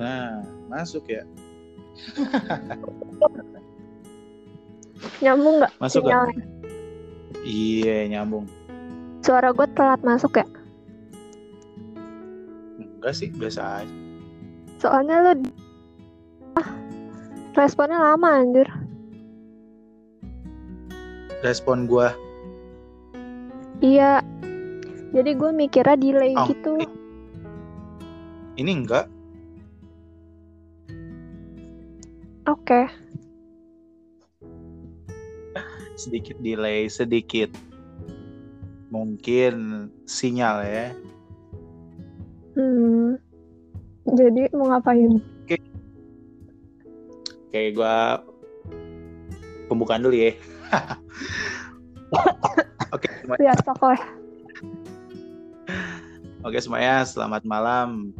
Nah, masuk ya. Nyambung nggak? Masuk nggak? sinyalnya? Iya, nyambung. Suara gue telat masuk ya? Enggak sih, biasa aja. Soalnya lu ah, responnya lama anjir. Respon gua Iya. Jadi gue mikirnya delay Oh, gitu. ini enggak. Oke. Sedikit delay, sedikit. Mungkin sinyal ya. Hmm. Jadi mau ngapain? Kayak gua pembukaan dulu ya. Oke, semua- Biasa kok. oke semuanya, selamat malam.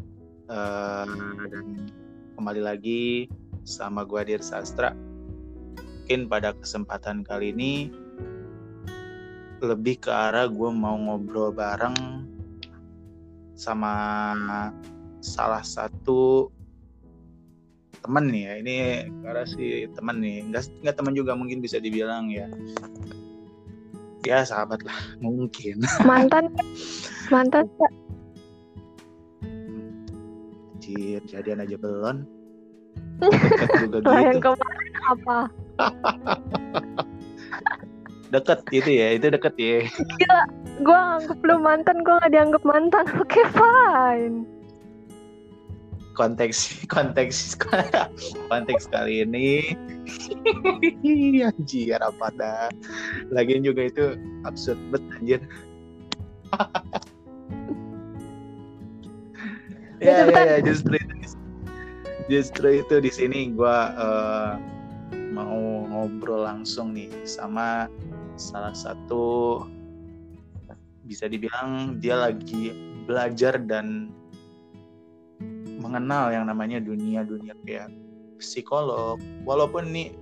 Eh, dan kembali lagi sama gua Dir Sastra. Mungkin pada kesempatan kali ini lebih ke arah gue mau ngobrol bareng sama salah satu temen nih ya ini karena si temen nih nggak nggak temen juga mungkin bisa dibilang ya ya sahabat lah mungkin Mantan. Mantan. jadian aja belum Lah yang gitu. kemarin apa? deket gitu ya itu deket ya. Gue anggap lu mantan, gue gak dianggap mantan. Oke, fine. konteks konteks konteks kali ini. Anjir apa dah? Lagian juga itu absurd bet anjir. Ya, ya, ya, ya, justru itu justru itu di sini gua eh, mau ngobrol langsung nih sama salah satu bisa dibilang dia lagi belajar dan mengenal yang namanya dunia-dunia kayak psikolog. Walaupun nih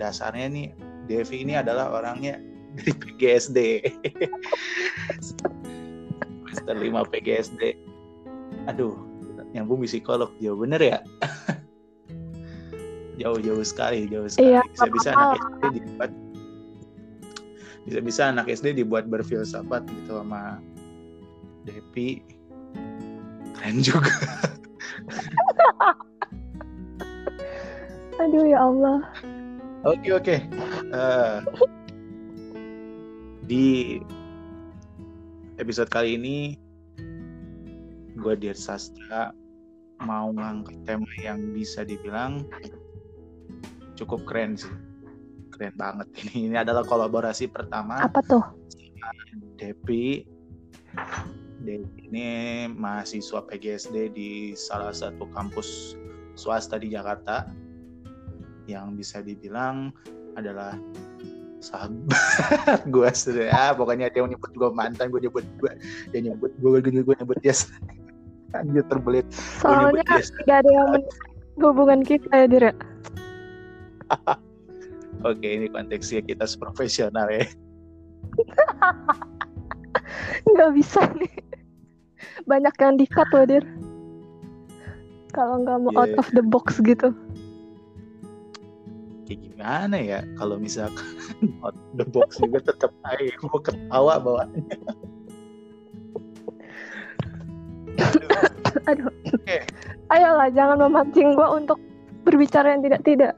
dasarnya nih Devi ini adalah orangnya dari PGSD. Semester 5 PGSD. Aduh, nyambung di psikolog. Jauh bener ya? Jauh-jauh sekali, jauh sekali. Iya, Bisa-bisa anak SD dibuat bisa-bisa anak SD dibuat berfilsafat gitu sama Devi. Keren juga. Aduh ya Allah. Oke oke. Eh, di episode kali ini gue Dir Sastra mau ngangkat tema yang bisa dibilang cukup keren sih. Keren banget ini. Ini adalah kolaborasi pertama Apa tuh? Depi. Depi ini mahasiswa PGSD di salah satu kampus swasta di Jakarta yang bisa dibilang adalah sahabat gue sudah ah, pokoknya dia nyebut gue mantan gue nyebut gue dia nyebut gue gue gue nyebut dia anjir terbelit Soalnya tidak ada yang hubungan kita ya, Dir. ya? oke ini konteksnya kita seprofesional ya Nggak bisa nih. Banyak yang di-cut loh, Dir. Kalau nggak mau Iya. out of the box gitu. kayak gimana ya kalau misalkan out the box juga tetap aja gue ketawa bawaannya Oke. Ayolah, jangan memancing gua untuk berbicara yang tidak-tidak.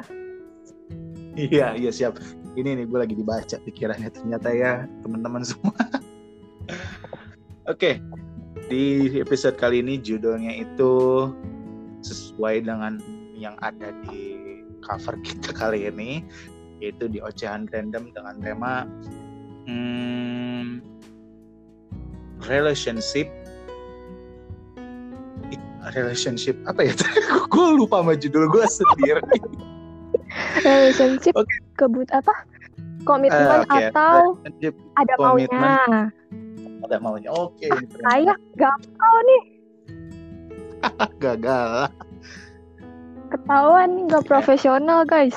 Iya, iya siap. Ini nih gue lagi dibaca pikirannya ternyata ya teman-teman semua. Oke, di episode kali ini judulnya itu sesuai dengan yang ada di cover kita kali ini, yaitu di ocehan random dengan tema hmm, relationship relationship apa ya? gue lupa sama judul gue sendiri. Relationship Oke. kebut apa? Eh, Komitmen oke. atau Relationship ada komitmen. maunya. ada maunya. Oke, ini keren Kayak gampang nih. gagal. Ketahuan nih nggak profesional guys.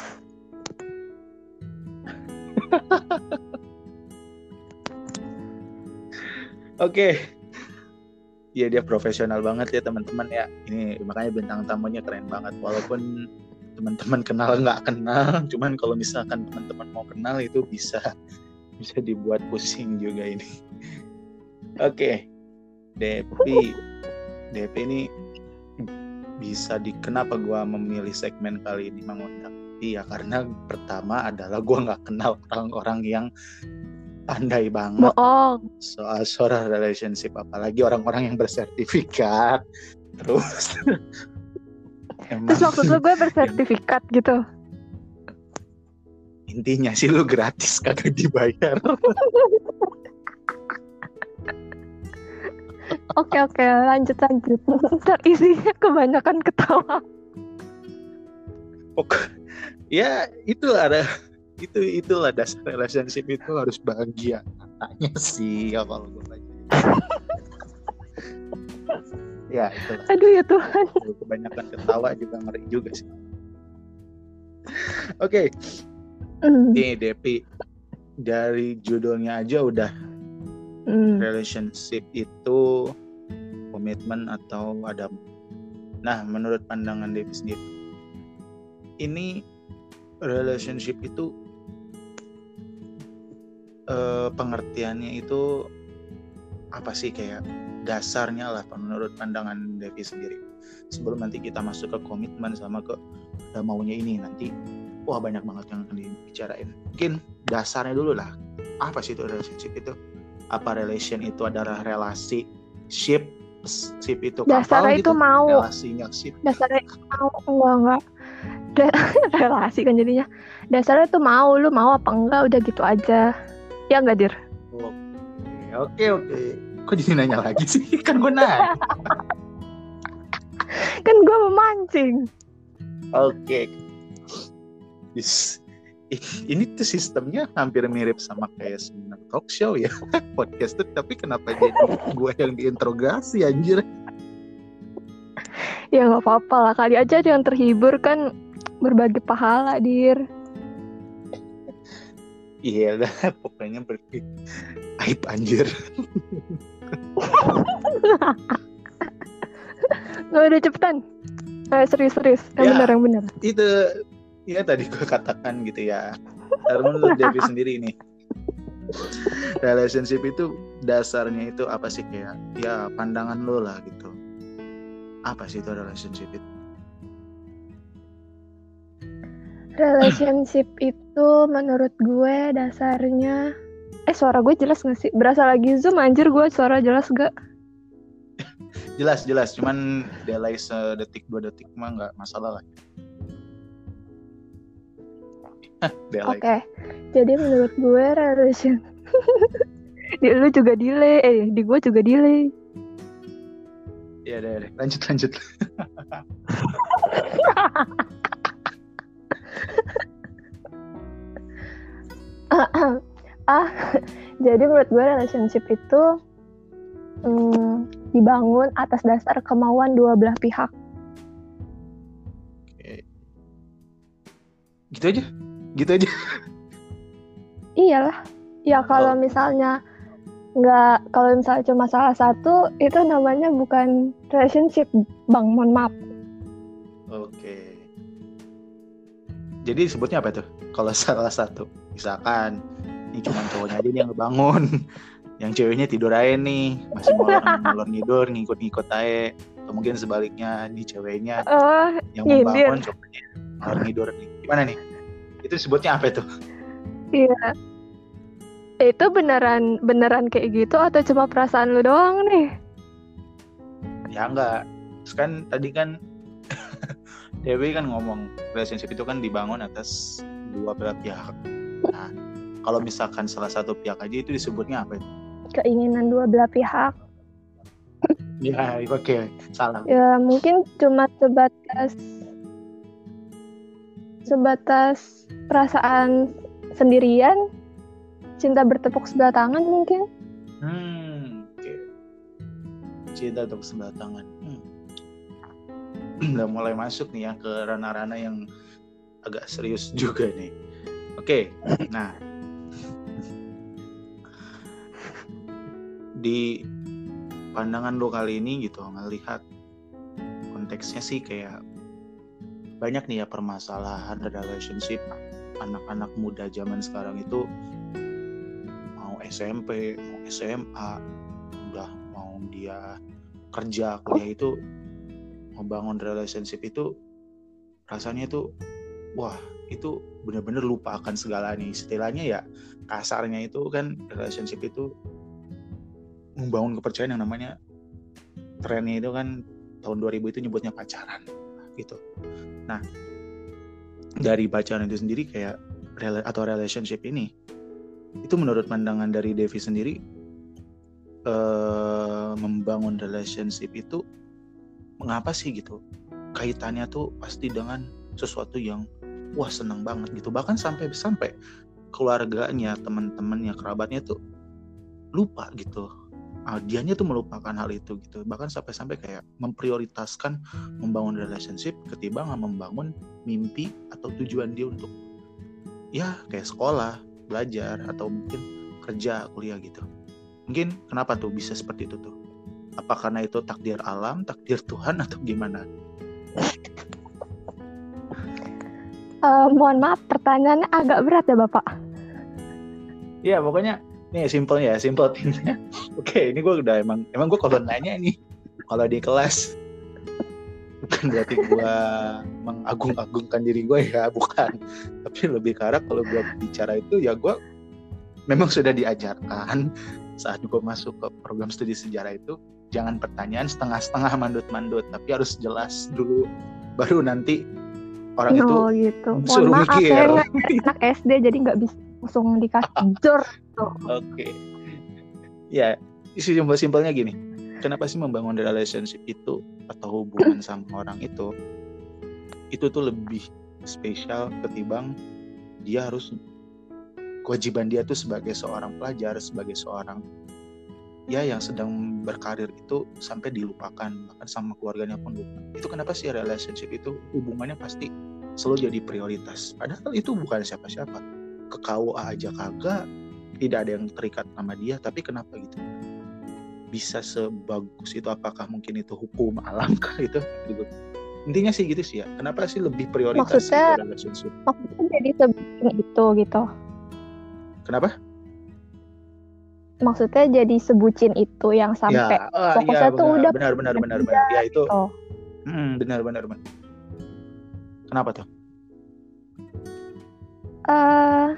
Oke. Iya dia profesional banget ya teman-teman ya. Ini makanya bintang tamunya keren banget. Walaupun teman-teman kenal nggak kenal, cuman kalau misalkan teman-teman mau kenal itu bisa bisa dibuat pusing juga ini. Oke, Depi, Depi ini bisa di kenapa gue memilih segmen kali ini mengundang Iya karena pertama adalah gue nggak kenal orang-orang yang pandai banget Bohong. soal soal relationship apalagi orang-orang yang bersertifikat terus Terus maksud lu gue bersertifikat gitu. intinya sih lu gratis kagak dibayar Oke oke lanjut lanjut. Ntar isinya kebanyakan ketawa. Pok- ya itu ada itu itulah dasar relationship itu harus bahagia. Katanya sih ya kalau gue baca. Ya itu Aduh ya Tuhan. kebanyakan ketawa juga ngeri juga sih. Oke. Hmm. nih Depi. Dari judulnya aja udah. Hmm. relationship itu komitmen atau ada nah menurut pandangan Devi sendiri. Ini relationship itu eh, pengertiannya itu apa sih kayak dasarnya lah menurut pandangan Devi sendiri sebelum nanti kita masuk ke komitmen sama ke ada maunya ini nanti wah banyak banget yang akan dibicarain mungkin dasarnya dulu lah apa sih itu relationship itu apa relation itu adalah relasi ship ship itu Dasarnya gitu itu mau. relasinya ship Dasarnya itu mau enggak enggak. Relasi kan jadinya. Dasarnya itu mau lu mau apa enggak udah gitu aja. Ya enggak dir? oke oke kok jadi nanya lagi sih kan gue nanya Kan gue memancing. Oke. Is- i- Ini tuh sistemnya hampir mirip sama kayak seminar talk show ya podcast tuh tapi kenapa jadi gue yang diinterogasi anjir Ya nggak apa-apa lah kali aja ada yang terhibur kan berbagi pahala dir. Iya dah pokoknya berarti aib anjir Nggak udah cepetan. Eh, serius serius. Yang Ya. benar yang benar. itu ya tadi gue katakan gitu ya Karena menurut Devi sendiri nih relationship itu dasarnya itu apa sih kayak ya pandangan lo lah gitu apa sih itu relationship itu Relationship itu menurut gue dasarnya Eh suara gue jelas gak sih? Berasa lagi zoom anjir gue suara jelas gak? jelas jelas cuman delay sedetik dua detik mah nggak masalah lah Oke, jadi menurut gue relation di lu juga delay, eh di gue juga delay. ya deh deh. lanjut lanjut ah, jadi menurut gue relationship itu mm, dibangun atas dasar kemauan dua belah pihak. Gitu aja gitu aja Iyalah, ya kalau Oh. misalnya nggak, kalau misalnya cuma salah satu itu namanya bukan relationship, bang. Mohon maaf. oke jadi sebutnya apa tuh kalau salah satu. Misalkan ini cuma cowoknya aja yang ngebangun. Yang ceweknya tidur aja nih. Masih molor molor tidur ngikut-ngikut aja. Atau mungkin sebaliknya nih ceweknya Oh, yang membangun cowoknya molor tidur nih. Gimana nih? Itu sebutnya apa tuh iya. Itu beneran beneran kayak gitu atau cuma perasaan lu doang nih? ya enggak. Terus kan tadi kan Dewi kan ngomong relationship itu kan dibangun atas dua belah pihak nah kalau misalkan salah satu pihak aja itu disebutnya apa itu? Keinginan dua belah pihak. ya oke salah Ya mungkin cuma sebatas sebatas perasaan sendirian, cinta bertepuk sebelah tangan mungkin. hmm oke cinta untuk sebelah tangan. udah mulai masuk nih ya ke ranah-ranah yang agak serius juga nih. Oke nah. Di pandangan lo kali ini gitu ngelihat konteksnya sih kayak banyak nih ya permasalahan relationship anak-anak muda zaman sekarang itu. Mau SMP, mau SMA, udah mau dia kerja kuliah itu membangun relationship itu rasanya itu wah itu benar-benar lupa akan segala nih. Istilahnya ya kasarnya itu kan relationship itu membangun kepercayaan yang namanya trennya itu kan tahun 2000 itu nyebutnya pacaran gitu. Nah dari pacaran itu sendiri kayak atau relationship ini itu menurut pandangan dari Devi sendiri eh, membangun relationship itu mengapa sih gitu? Kaitannya tuh pasti dengan sesuatu yang wah seneng banget gitu. Bahkan sampai sampai keluarganya teman-temannya kerabatnya tuh lupa gitu. Uh, dianya tuh melupakan hal itu gitu. Bahkan sampai-sampai kayak memprioritaskan membangun relationship ketimbang membangun mimpi atau tujuan dia untuk ya kayak sekolah belajar atau mungkin kerja kuliah gitu. Mungkin kenapa tuh bisa seperti itu tuh apa karena itu takdir alam takdir Tuhan atau gimana Uh, mohon maaf, pertanyaannya agak berat ya Bapak. Iya, pokoknya ini simple ya, simple. Oke, ini gue udah emang, emang gue kalau nanya nih, kalau di kelas, bukan berarti gue mengagung-agungkan diri gue ya, bukan. Tapi lebih karena kalau gue bicara itu ya gue memang sudah diajarkan saat gue masuk ke program studi sejarah itu jangan pertanyaan setengah-setengah mandut-mandut tapi harus jelas dulu baru nanti orang oh, itu gitu. suruh Mohon maaf, mikir. Saya anak SD jadi nggak bisa langsung dikasih jor. Oke. Okay. Ya, isi simpel-simpelnya gini. Kenapa sih membangun relationship itu atau hubungan sama orang itu itu tuh lebih spesial ketimbang dia harus kewajiban dia tuh sebagai seorang pelajar, sebagai seorang ya yang sedang berkarir itu sampai dilupakan bahkan sama keluarganya pun lupa. Itu kenapa sih relationship itu hubungannya pasti selalu jadi prioritas? Padahal itu bukan siapa-siapa. Ke KUA aja kagak tidak ada yang terikat sama dia tapi kenapa gitu? Bisa sebagus itu apakah mungkin itu hukum alam kah itu? Gitu intinya sih gitu sih ya. Kenapa sih lebih prioritas maksudnya, relationship? maksudnya jadi sebegini itu gitu? Kenapa maksudnya jadi sebucin itu yang sampai ya, uh, fokusnya ya, tuh udah benar benar benar benar. Ya itu. oh. hmm, benar benar benar. Kenapa tuh? Uh,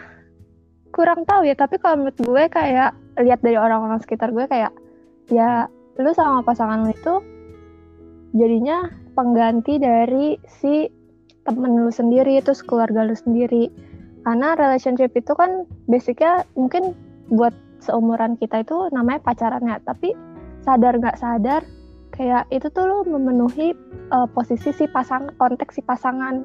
kurang tahu ya tapi kalau menurut gue kayak lihat dari orang-orang sekitar gue kayak ya lu sama pasangan lu itu jadinya pengganti dari si temen lu sendiri itu keluarga lu sendiri. Karena relationship itu kan basicnya mungkin buat seumuran kita itu namanya pacarannya tapi sadar nggak sadar kayak itu tuh lo memenuhi uh, posisi si pasang konteks si pasangan.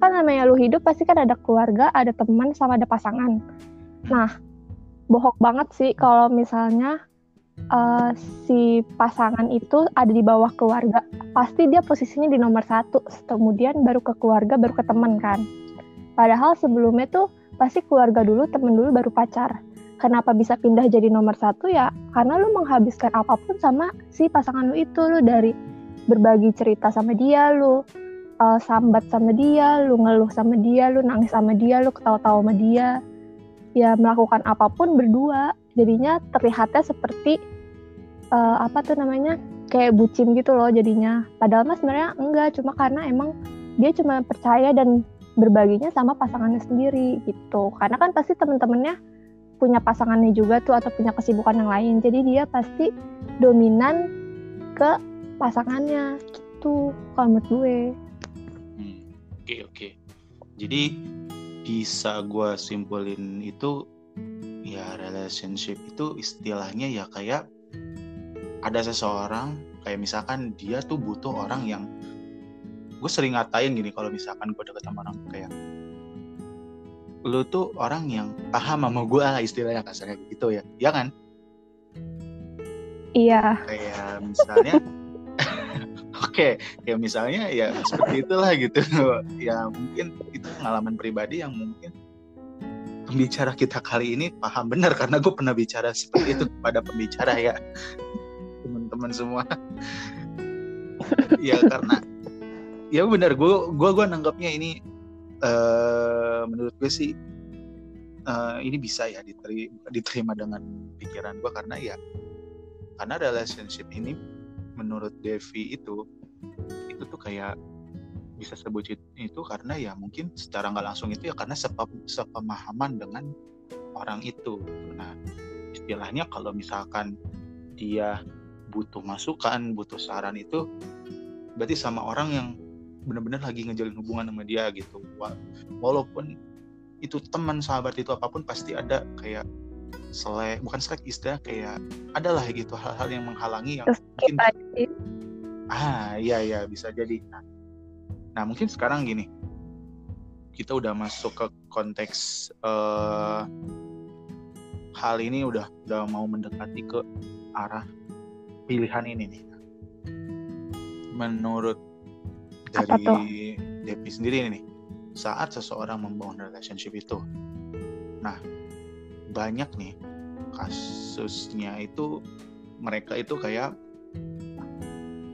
Kan namanya lu hidup pasti kan ada keluarga ada teman sama ada pasangan. Nah bohong banget sih kalau misalnya uh, si pasangan itu ada di bawah keluarga. Pasti dia posisinya di nomor satu kemudian baru ke keluarga baru ke teman kan. Padahal sebelumnya tuh pasti keluarga dulu temen dulu baru pacar kenapa bisa pindah jadi nomor satu ya karena lu menghabiskan apa pun sama si pasangan lu itu. Lu dari berbagi cerita sama dia lu uh, sambat sama dia lu ngeluh sama dia lu nangis sama dia lu ketawa-tawa sama dia. Ya melakukan apa pun berdua jadinya terlihatnya seperti uh, apa tuh namanya kayak bucin gitu loh jadinya. Padahal mas sebenarnya enggak cuma karena emang dia cuma percaya dan berbaginya sama pasangannya sendiri gitu. Karena kan pasti temen-temennya punya pasangannya juga tuh atau punya kesibukan yang lain jadi dia pasti dominan ke pasangannya gitu kalau menurut gue oke hmm, oke okay, okay. jadi bisa gue simpulin itu ya relationship itu istilahnya ya kayak ada seseorang kayak misalkan dia tuh butuh orang yang gue sering ngatain gini kalau misalkan gue deket sama orang kayak lu tuh orang yang paham sama gue lah istilahnya kasarnya gitu ya. Ya kan? Iya. Kayak misalnya oke okay, ya misalnya ya seperti itulah gitu. Ya mungkin itu pengalaman pribadi yang mungkin pembicara kita kali ini paham. Benar karena gue pernah bicara seperti itu kepada pembicara ya. Teman-teman teman-teman semua. Ya karena ya benar gue gue gue nanggapnya ini uh, menurut gue sih uh, ini bisa ya diterima, dengan pikiran gue karena ya karena relationship ini menurut Devi itu itu tuh kayak bisa sebut itu karena ya mungkin secara nggak langsung itu ya karena sepe, sepemahaman dengan orang itu. Nah istilahnya kalau misalkan dia butuh masukan butuh saran itu berarti sama orang yang benar-benar lagi ngejalin hubungan sama dia gitu. Walaupun itu teman sahabat itu apa pun pasti ada kayak selek bukan selek istilah kayak adalah gitu hal-hal yang menghalangi yang mungkin ah iya iya bisa jadi. Nah, nah mungkin sekarang gini. Kita udah masuk ke konteks uh, hal ini udah udah mau mendekati ke arah pilihan ini nih. Menurut dari Devi sendiri ini nih. Saat seseorang membangun relationship itu. Nah banyak nih kasusnya itu mereka itu kayak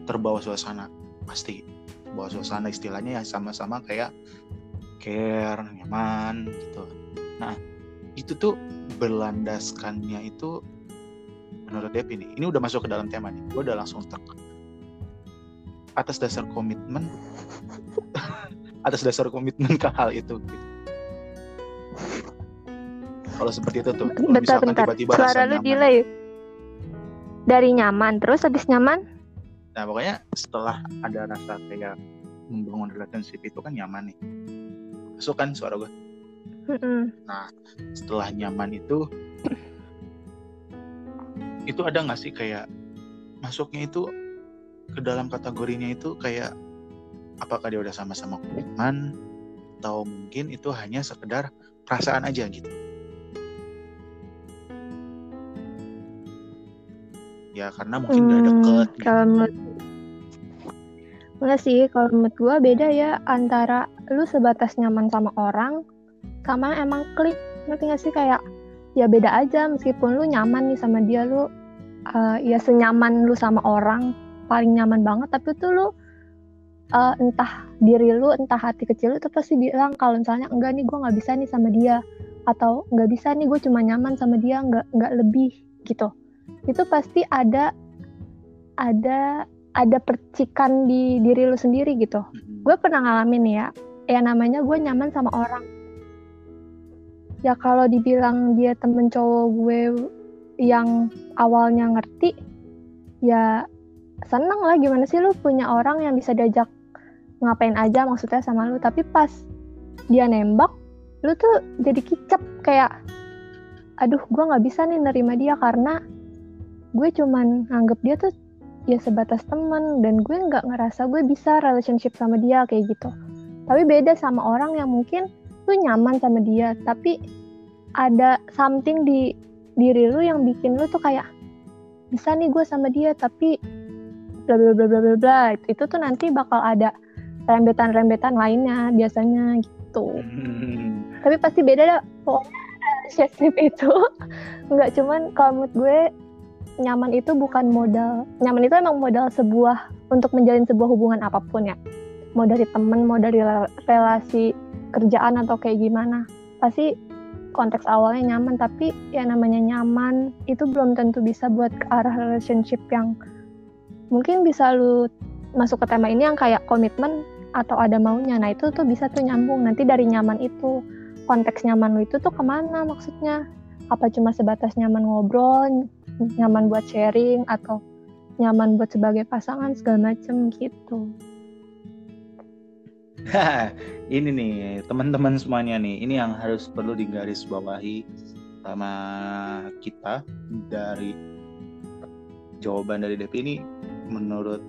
terbawa suasana pasti. Bawa suasana istilahnya ya sama-sama kayak care nyaman gitu. Nah itu tuh berlandaskannya itu menurut Devi nih. Ini udah masuk ke dalam tema nih. Gue udah langsung tek atas dasar komitmen atas dasar komitmen ke hal itu gitu. Kalau seperti itu tuh, bentar, bentar. tiba-tiba suara lu nyaman. delay. Dari nyaman, terus habis nyaman? Nah pokoknya setelah ada rasa kayak membangun relationship itu kan nyaman nih. Masuk kan suara gue? Nah setelah nyaman itu, itu ada nggak sih kayak masuknya itu ke dalam kategorinya itu kayak apakah dia udah sama-sama komitmen atau mungkin itu hanya sekedar perasaan aja gitu ya karena mungkin hmm, udah deket gitu. kalau menurut Enggak sih, kalau menurut gue beda ya antara lu sebatas nyaman sama orang sama emang klik. Ngerti gak sih kayak ya beda aja meskipun lu nyaman nih sama dia lu uh, ya senyaman lu sama orang paling nyaman banget tapi tuh lu uh, entah diri lu entah hati kecil lu tuh pasti bilang kalau misalnya enggak nih gue nggak bisa nih sama dia atau nggak bisa nih gue cuma nyaman sama dia nggak nggak lebih gitu. Itu pasti ada ada ada percikan di diri lu sendiri gitu. Gue pernah ngalamin ya ya namanya gue nyaman sama orang. Ya kalau dibilang dia temen cowok gue yang awalnya ngerti ya seneng lah gimana sih lu punya orang yang bisa diajak ngapain aja maksudnya sama lu. Tapi pas dia nembak lu tuh jadi kicep kayak aduh gue nggak bisa nih nerima dia karena gue cuman nganggep dia tuh ya sebatas teman dan gue nggak ngerasa gue bisa relationship sama dia kayak gitu. Tapi beda sama orang yang mungkin lu nyaman sama dia tapi ada something di diri lu yang bikin lu tuh kayak bisa nih gue sama dia tapi bla bla bla bla bla bla. Itu tuh nanti bakal ada rembetan-rembetan lainnya biasanya gitu. Hmm. tapi pasti beda dah pokoknya itu. Nggak cuman kalau menurut gue nyaman itu bukan modal nyaman itu emang modal sebuah untuk menjalin sebuah hubungan apa pun ya. Mau dari temen mau dari relasi kerjaan atau kayak gimana. Pasti konteks awalnya nyaman tapi ya namanya nyaman itu belum tentu bisa buat ke arah relationship yang mungkin bisa lu masuk ke tema ini yang kayak komitmen atau ada maunya. Nah itu tuh bisa tuh nyambung nanti dari nyaman itu. Konteks nyaman lu itu tuh ke mana maksudnya? Apa cuma sebatas nyaman ngobrol nyaman buat sharing atau nyaman buat sebagai pasangan segala macem gitu? Ini nih teman-teman semuanya nih ini yang harus perlu digaris bawahi sama kita dari jawaban dari Devi ini menurut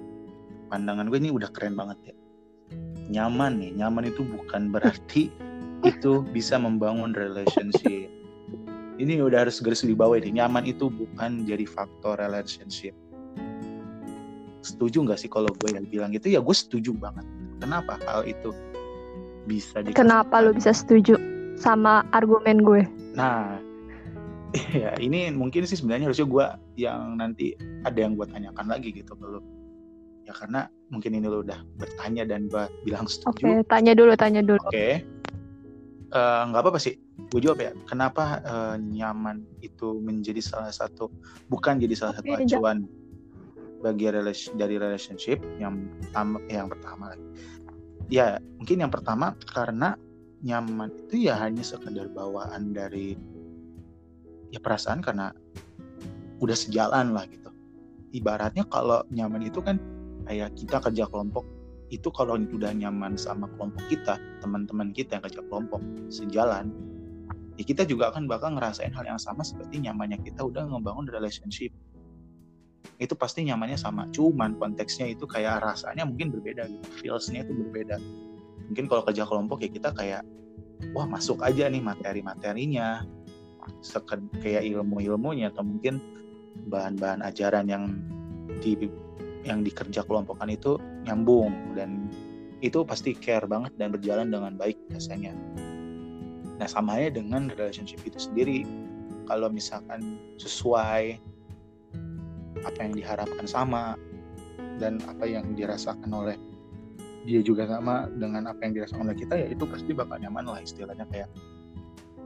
pandangan gue ini udah keren banget ya. Nyaman nih nyaman itu bukan berarti itu bisa membangun relationship. Ini udah harus garis di bawah ini nyaman itu bukan jadi faktor relationship. Setuju nggak sih kalau gue yang bilang gitu? Ya gue setuju banget. Kenapa hal itu bisa kenapa lo bisa setuju sama argumen gue? Nah ya ini mungkin sih sebenarnya harusnya gue yang nanti ada yang gue tanyakan lagi gitu kalau ya karena mungkin ini lo udah bertanya dan gue bilang setuju. Oke, tanya dulu, tanya dulu. Oke, Eh, nggak apa-apa sih. Gue jawab ya. Kenapa eh, nyaman itu menjadi salah satu bukan jadi salah satu ja- acuan bagi relasi dari relationship yang pertama yang pertama lagi. Ya mungkin yang pertama karena nyaman itu ya hanya sekedar bawaan dari ya perasaan karena udah sejalan lah gitu. Ibaratnya kalau nyaman itu kan kayak kita kerja kelompok itu kalau udah nyaman sama kelompok kita, teman-teman kita yang kerja kelompok sejalan, ya kita juga akan bakal ngerasain hal yang sama seperti nyamannya kita udah ngebangun relationship. Itu pasti nyamannya sama, cuman konteksnya itu kayak rasanya mungkin berbeda gitu, feelsnya itu berbeda. Mungkin kalau kerja kelompok ya kita kayak, wah masuk aja nih materi-materinya, seked kayak ilmu-ilmunya atau mungkin bahan-bahan ajaran yang di yang dikerja kelompokan itu nyambung dan itu pasti care banget dan berjalan dengan baik biasanya. Nah samanya dengan relationship itu sendiri kalau misalkan sesuai apa yang diharapkan sama dan apa yang dirasakan oleh dia juga sama dengan apa yang dirasakan oleh kita ya itu pasti bakal nyaman lah istilahnya kayak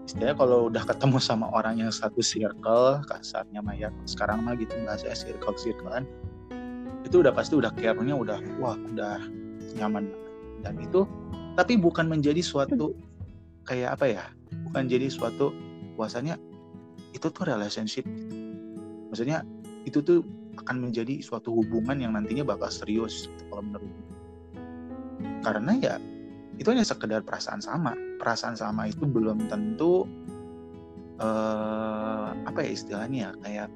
istilahnya kalau udah ketemu sama orang yang satu circle kasarnya mah ya sekarang mah gitu bahasa circle circlean itu udah pasti udah care-nya udah wah udah nyaman. Dan itu tapi bukan menjadi suatu kayak apa ya bukan jadi suatu puasanya itu tuh relationship. Maksudnya itu tuh akan menjadi suatu hubungan yang nantinya bakal serius gitu, kalau menurut karena ya itu hanya sekedar perasaan sama. Perasaan sama itu belum tentu eh, apa ya istilahnya ya, kayak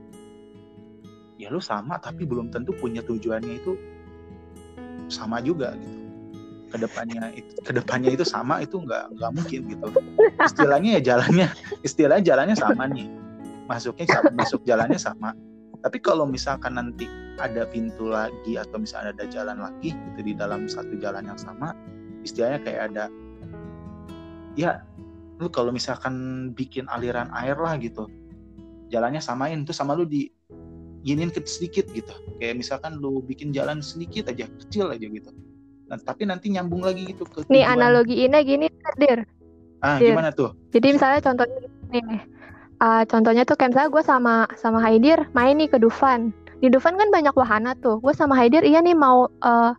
ya lu sama tapi belum tentu punya tujuannya itu sama juga gitu. Ke depannya itu ke depannya itu sama itu nggak nggak mungkin gitu. Istilahnya ya jalannya istilahnya jalannya sama nih. Masuknya sama- masuk jalannya sama. Tapi kalau misalkan nanti ada pintu lagi atau misalnya ada jalan lagi gitu di dalam satu jalan yang sama istilahnya kayak ada ya lu kalau misalkan bikin aliran air lah gitu jalannya samain tuh sama lu di giniin ke sedikit gitu kayak misalkan lu bikin jalan sedikit aja kecil aja gitu nah, tapi nanti nyambung lagi gitu ke Nih tujuan. analogiinnya gini, Dir. ah Dir. gimana tuh Jadi misalnya contohnya nih, ah, contohnya tuh kayak misalnya gue sama sama Haidir main nih ke Dufan. Di Dufan kan banyak wahana tuh. Gue sama Haidir iya nih mau eh,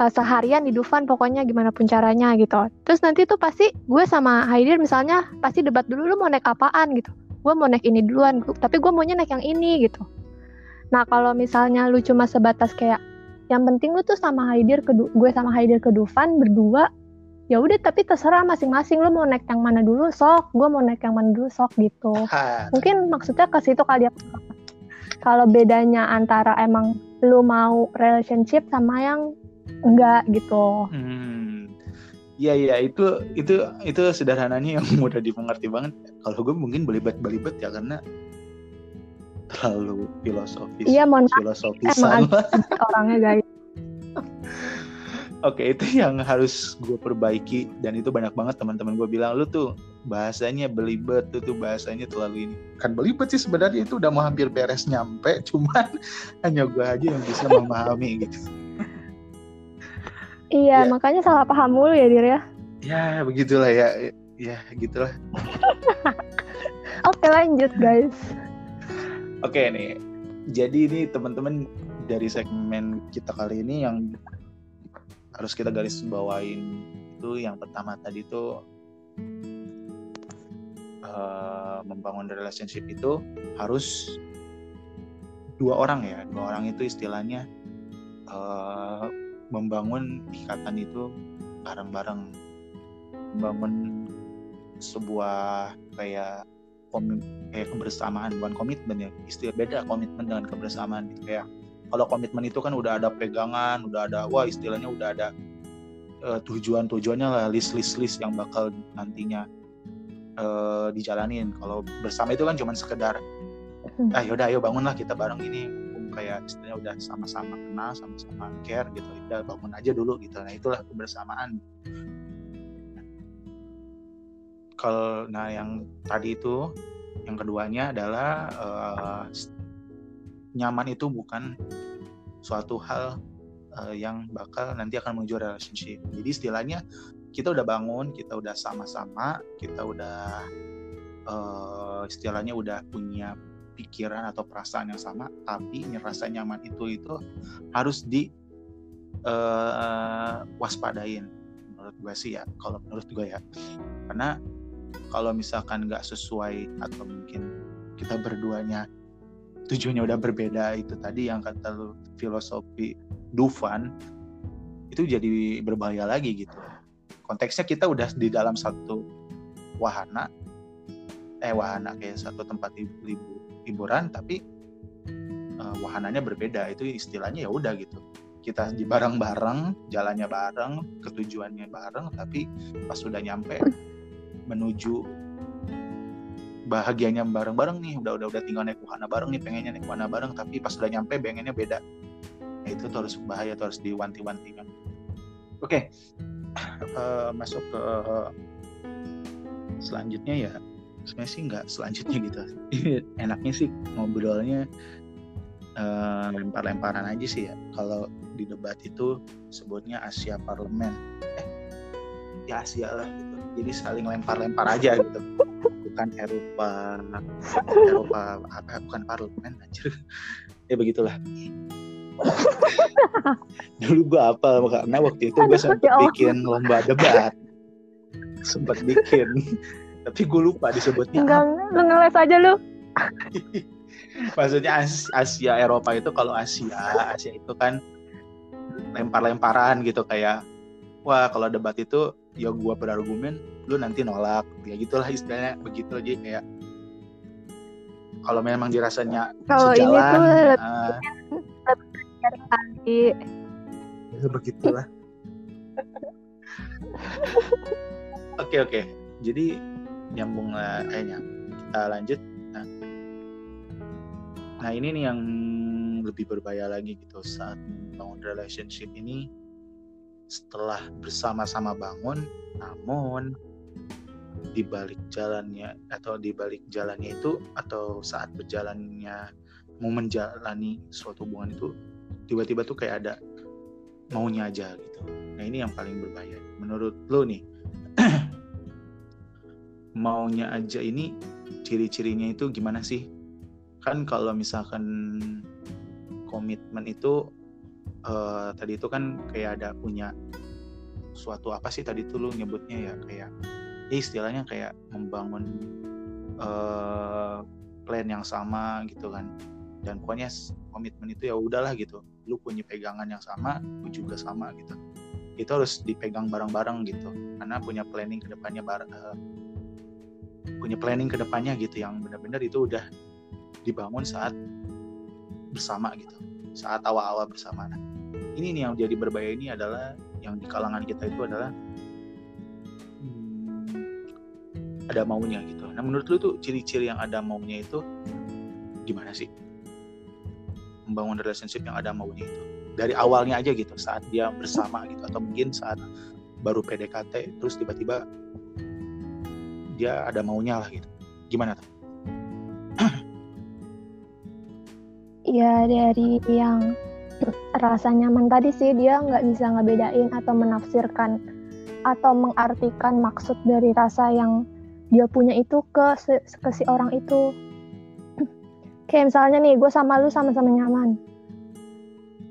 eh, seharian di Dufan pokoknya gimana pun caranya gitu. Terus nanti tuh pasti gue sama Haidir misalnya pasti debat dulu lu mau naik apaan gitu. Gue mau naik ini duluan, tapi gue maunya naik yang ini gitu. Nah kalau misalnya lu cuma sebatas kayak yang penting lu tuh sama Haidir ke gue sama Haidir ke Dufan berdua ya udah tapi terserah masing-masing lu mau naik yang mana dulu sok gue mau naik yang mana dulu sok gitu mungkin maksudnya ke situ kali ya kalau bedanya antara emang lu mau relationship sama yang enggak gitu. Hmm. Iya iya itu itu itu sederhananya yang mudah dimengerti banget. Kalau gue mungkin belibet-belibet ya karena terlalu filosofis. iya mohon maaf. Filosofisan emang orangnya guys. Oke itu yang harus gue perbaiki. Dan itu banyak banget teman-teman gue bilang lu tuh bahasanya belibet tuh tuh bahasanya terlalu ini. Kan belibet sih sebenarnya itu udah mau hampir beres nyampe cuman hanya gue aja yang bisa memahami gitu iya Ya. makanya salah paham mulu ya dir ya. Ya begitulah ya. Ya gitulah. Oke lanjut guys. Oke nih. Jadi ini teman-teman dari segmen kita kali ini yang harus kita garis bawain itu yang pertama tadi itu eh, membangun relationship itu harus dua orang ya. Dua orang itu istilahnya eh, membangun ikatan itu bareng-bareng. Membangun sebuah kayak komi- kayak kebersamaan bukan komitmen ya istilah beda komitmen dengan kebersamaan gitu kayak kalau komitmen itu kan udah ada pegangan udah ada wah istilahnya udah ada eh, tujuan-tujuannya lah list-list list yang bakal nantinya eh, dijalanin. Kalau bersama itu kan cuma sekedar Hmm. ah yaudah ayo bangunlah kita bareng ini kayak istilahnya udah sama-sama kenal sama-sama care gitu udah bangun aja dulu gitu nah itulah kebersamaan kalau nah yang tadi itu yang keduanya adalah uh, nyaman itu bukan suatu hal uh, yang bakal nanti akan menuju relationship. Jadi istilahnya kita udah bangun, kita udah sama-sama, kita udah uh, istilahnya udah punya pikiran atau perasaan yang sama, tapi rasa nyaman itu itu harus di uh, waspadain menurut gue sih ya kalau menurut gue ya. Karena kalau misalkan nggak sesuai atau mungkin kita berduanya tujuannya udah berbeda itu tadi yang kata lu filosofi Dufan itu jadi berbahaya lagi gitu. Konteksnya kita udah di dalam satu wahana eh wahana kayak satu tempat libur hiburan tapi uh, wahananya berbeda. Itu istilahnya ya udah gitu. Kita di bareng-bareng jalannya bareng ketujuannya bareng tapi pas sudah nyampe menuju bahagianya bareng-bareng nih udah udah udah tinggal naik wahana bareng nih pengennya naik wahana bareng tapi pas sudah nyampe pengennya beda. Nah, itu tuh harus bahaya tuh harus diwanti-wanti kan oke okay. uh, eh, masuk ke uh, selanjutnya ya sebenarnya sih nggak selanjutnya gitu. Enaknya sih ngobrolnya uh, lempar-lemparan aja sih ya. Kalau di debat itu sebutnya Asia Parlemen. Eh ya Asia lah gitu. Jadi saling lempar-lempar aja gitu. Bukan Eropa Eropa apa bukan parlemen anjir. Ya begitulah. Dulu gue apa karena waktu itu gue sempat ya bikin lomba debat. Sempat bikin tapi gue lupa disebutnya enggak lu ngeles aja lu. Maksudnya Asia Eropa itu kalau Asia Asia itu kan lempar-lemparan gitu kayak wah kalau debat itu ya gue berargumen lu nanti nolak. Ya gitulah istilahnya begitu aja kayak. Kalau memang dirasanya kalau ini tuh uh, lebih ya begitulah. Oke oke. Jadi nyambung lah eh kita lanjut nah nah ini nih yang lebih berbahaya lagi gitu saat membangun relationship ini setelah bersama-sama bangun namun di balik jalannya atau di balik jalannya itu atau saat berjalannya mau menjalani suatu hubungan itu tiba-tiba tuh kayak ada maunya aja gitu. Nah ini yang paling berbahaya. Menurut lo nih maunya aja ini ciri-cirinya itu gimana sih? Kan kalau misalkan komitmen itu uh, tadi itu kan kayak ada punya suatu apa sih tadi tuh lu nyebutnya ya kayak ya istilahnya kayak membangun uh, plan yang sama gitu kan. Dan pokoknya komitmen itu ya udahlah gitu. Lu punya pegangan yang sama lu juga sama gitu. Itu harus dipegang bareng-bareng gitu. Karena punya planning ke depannya bareng uh, punya planning ke depannya gitu yang benar-benar itu udah dibangun saat bersama gitu saat awal-awal bersama nah, ini nih yang jadi berbahaya ini adalah yang di kalangan kita itu adalah hmm, ada maunya gitu. Nah menurut lu tuh ciri-ciri yang ada maunya itu gimana sih? Membangun relationship yang ada maunya itu dari awalnya aja gitu saat dia bersama gitu atau mungkin saat baru PDKT terus tiba-tiba dia ada maunya lah gitu. Gimana tuh? Ya dari yang rasa nyaman tadi sih dia nggak bisa ngebedain atau menafsirkan atau mengartikan maksud dari rasa yang dia punya itu ke ke si orang itu kayak misalnya nih gue sama lu sama-sama nyaman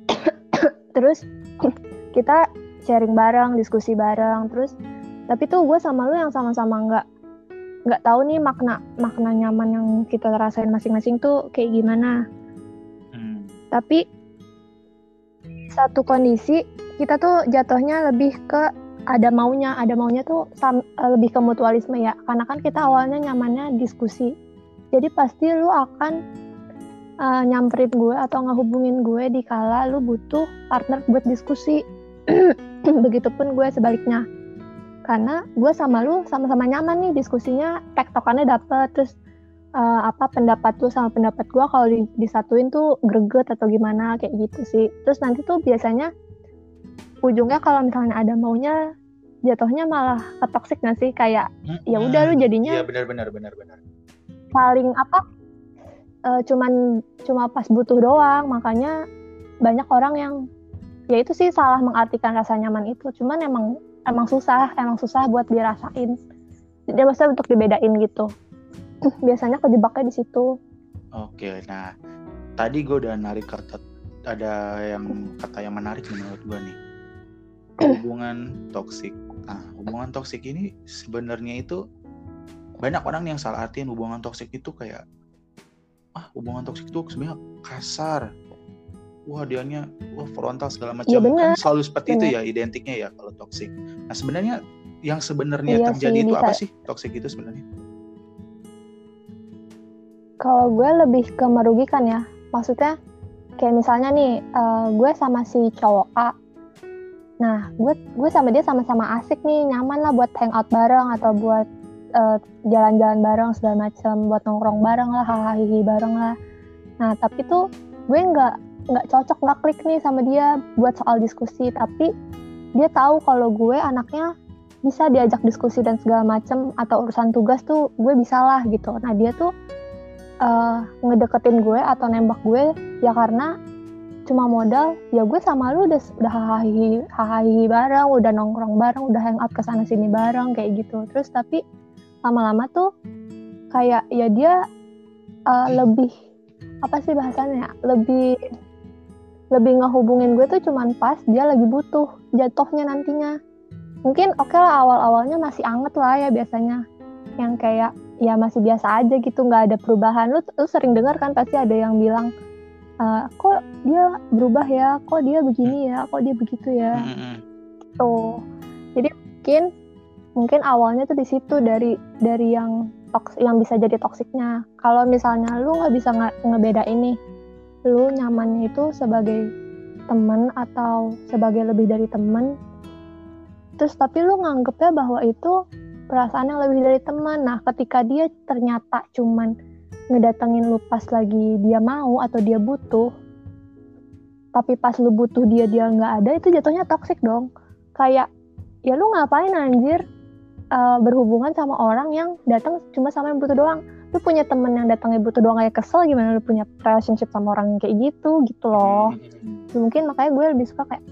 terus kita sharing bareng diskusi bareng terus tapi tuh gue sama lu yang sama-sama nggak nggak tahu nih makna makna nyaman yang kita rasain masing-masing tuh kayak gimana hmm. tapi satu kondisi kita tuh jatuhnya lebih ke ada maunya, ada maunya tuh sam, eh, lebih ke mutualisme ya. Karena kan kita awalnya nyamannya diskusi. Jadi pasti lu akan uh, nyamperin gue atau ngehubungin gue di kala lu butuh partner buat diskusi. Begitupun gue sebaliknya. Karena gue sama lu sama-sama nyaman nih diskusinya, tektokannya dapet, terus uh, apa pendapat lu sama pendapat gua kalau di, disatuin tuh greget atau gimana kayak gitu sih. Terus nanti tuh biasanya ujungnya kalau misalnya ada maunya jatuhnya malah ke toxic nggak sih? Kayak hmm, ya udah lu jadinya iya benar benar benar benar. saling apa uh, cuman cuma pas butuh doang. Makanya banyak orang yang ya itu sih salah mengartikan rasa nyaman itu. Cuman emang emang susah emang susah buat dirasain. Dia maksudnya untuk dibedain gitu. Biasanya kejebaknya di situ. Oke nah tadi gue udah narik kata ada yang kata yang menarik menurut gue nih. Hubungan toksik. Nah hubungan toksik ini sebenarnya itu banyak orang yang salah artiin hubungan toksik itu kayak ah hubungan toksik itu sebenarnya kasar wah dianya wah frontal segala macam. Ya, kan selalu seperti bener. itu ya identiknya ya kalau toksik nah sebenarnya yang sebenarnya iya terjadi sih, itu bisa. apa sih toksik itu sebenarnya? Kalau gue lebih ke merugikan ya. Maksudnya kayak misalnya nih uh, gue sama si cowok A. Nah gue gue sama dia sama-sama asik nih nyaman lah buat hangout bareng atau buat jalan eh, jalan-jalan bareng segala macam buat nongkrong bareng lah hahaha bareng lah. Nah tapi tuh gue nggak nggak cocok nggak klik nih sama dia buat soal diskusi. Tapi dia tahu kalau gue anaknya bisa diajak diskusi dan segala macem atau urusan tugas tuh gue bisa lah gitu. Nah dia tuh uh, ngedeketin gue atau nembak gue ya karena cuma modal ya gue sama lu udah udah hahaha hahaha bareng udah nongkrong bareng udah hangout ke sana sini bareng kayak gitu. Terus tapi lama-lama tuh kayak ya dia uh, lebih apa sih bahasanya lebih lebih ngehubungin gue tuh cuman pas dia lagi butuh jatuhnya nantinya. Mungkin oke okay lah awal-awalnya masih anget lah ya biasanya. Yang kayak ya masih biasa aja gitu nggak ada perubahan. Lu lu sering dengar kan pasti ada yang bilang uh, kok dia berubah ya? Kok dia begini ya? Kok dia begitu ya? Tuh jadi mungkin mungkin awalnya tuh di situ dari dari yang toks yang bisa jadi toksiknya. Kalau misalnya lu nggak bisa nge ngebedain nih lu nyamannya itu sebagai temen atau sebagai lebih dari temen terus tapi lu nganggepnya bahwa itu perasaan yang lebih dari teman. Nah, ketika dia ternyata cuman ngedatengin lu pas lagi dia mau atau dia butuh, tapi pas lu butuh dia dia nggak ada, itu jatuhnya toksik dong. Kayak ya lu ngapain anjir uh, berhubungan sama orang yang datang cuma sama yang butuh doang. Lu punya temen yang datangnya butuh doang kayak kesel gimana lu punya relationship sama orang yang kayak gitu gitu loh. Hmm. Mungkin makanya gue lebih suka kayak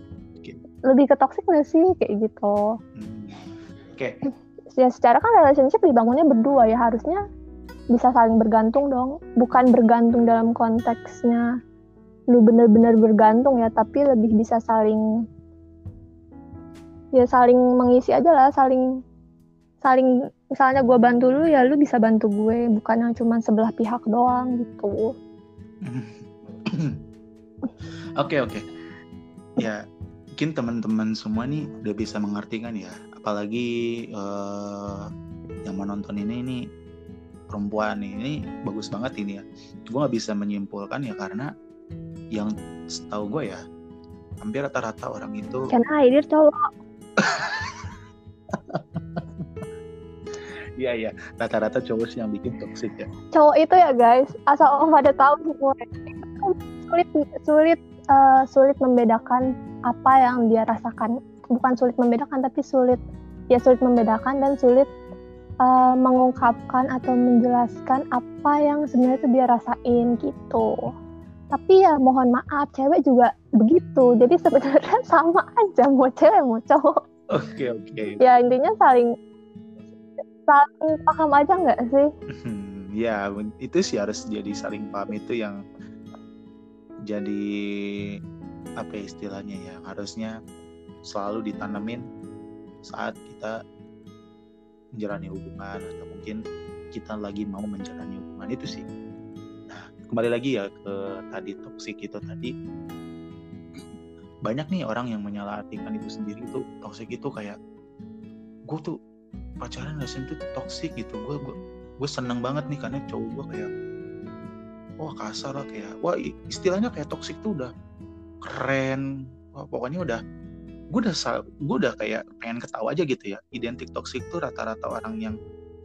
lebih ke toxic gak sih kayak gitu. Hmm. Oke. Okay ya secara kan relationship dibangunnya berdua ya harusnya bisa saling bergantung dong bukan bergantung dalam konteksnya lu bener-bener bergantung ya tapi lebih bisa saling ya saling mengisi aja lah saling saling misalnya gue bantu lu ya lu bisa bantu gue. Bukan yang cuma sebelah pihak doang gitu. Oke oke. Ya mungkin teman-teman semua nih udah bisa mengerti kan ya? Apalagi uh, yang menonton ini ini perempuan nih. Ini bagus banget ini ya. Gue nggak bisa menyimpulkan ya karena yang setahu gue ya hampir rata-rata orang itu kan air cowok Iya iya, rata-rata cowok sih yang bikin toxic ya. Cowok itu ya guys, asal om pada tahu semua sulit sulit uh, sulit membedakan apa yang dia rasakan bukan sulit membedakan tapi sulit ya sulit membedakan dan sulit uh, mengungkapkan atau menjelaskan apa yang sebenarnya itu dia rasain gitu. Tapi ya mohon maaf, cewek juga begitu. Jadi sebenarnya sama aja mau cewek mau cowok. Oke okay, oke. Okay. Ya intinya saling saling paham aja nggak sih? Ya itu sih harus jadi saling paham itu yang jadi apa ya istilahnya ya harusnya selalu ditanemin saat kita menjalani hubungan atau mungkin kita lagi mau menjalani hubungan itu sih. Nah, kembali lagi ya ke tadi toksik itu tadi banyak nih orang yang menyalahartikan itu sendiri itu toksik itu kayak gue tuh pacaran rasanya tuh toksik gitu. Gue gue gue seneng banget nih karena cowok gue kayak wah kasar lah kayak wah istilahnya kayak toksik tuh udah keren. Wah, pokoknya udah gue udah gue udah kayak pengen ketawa aja gitu ya. Identik toxic tuh rata-rata orang yang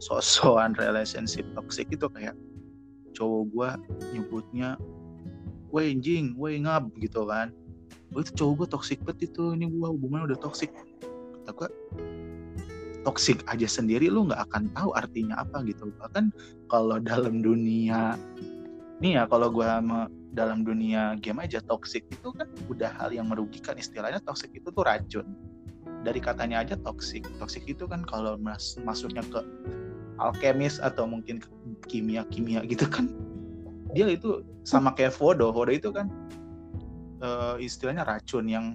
sosokan relationship toxic itu kayak cowok gue nyebutnya weh jing weh ngab gitu kan. Gue itu cowok gue toxic banget itu. Ini gue hubungan udah toxic. Kata gue toxic aja sendiri lu nggak akan tahu artinya apa gitu. Bahkan kalau dalam dunia nih ya kalau gue dalam dunia game aja toxic itu kan udah hal yang merugikan. Istilahnya toxic itu tuh racun. Dari katanya aja toxic. Toxic itu kan kalau mas masuknya ke alkemis atau mungkin kimia kimia gitu kan dia itu sama kayak Vodo Vodo itu kan uh, istilahnya racun yang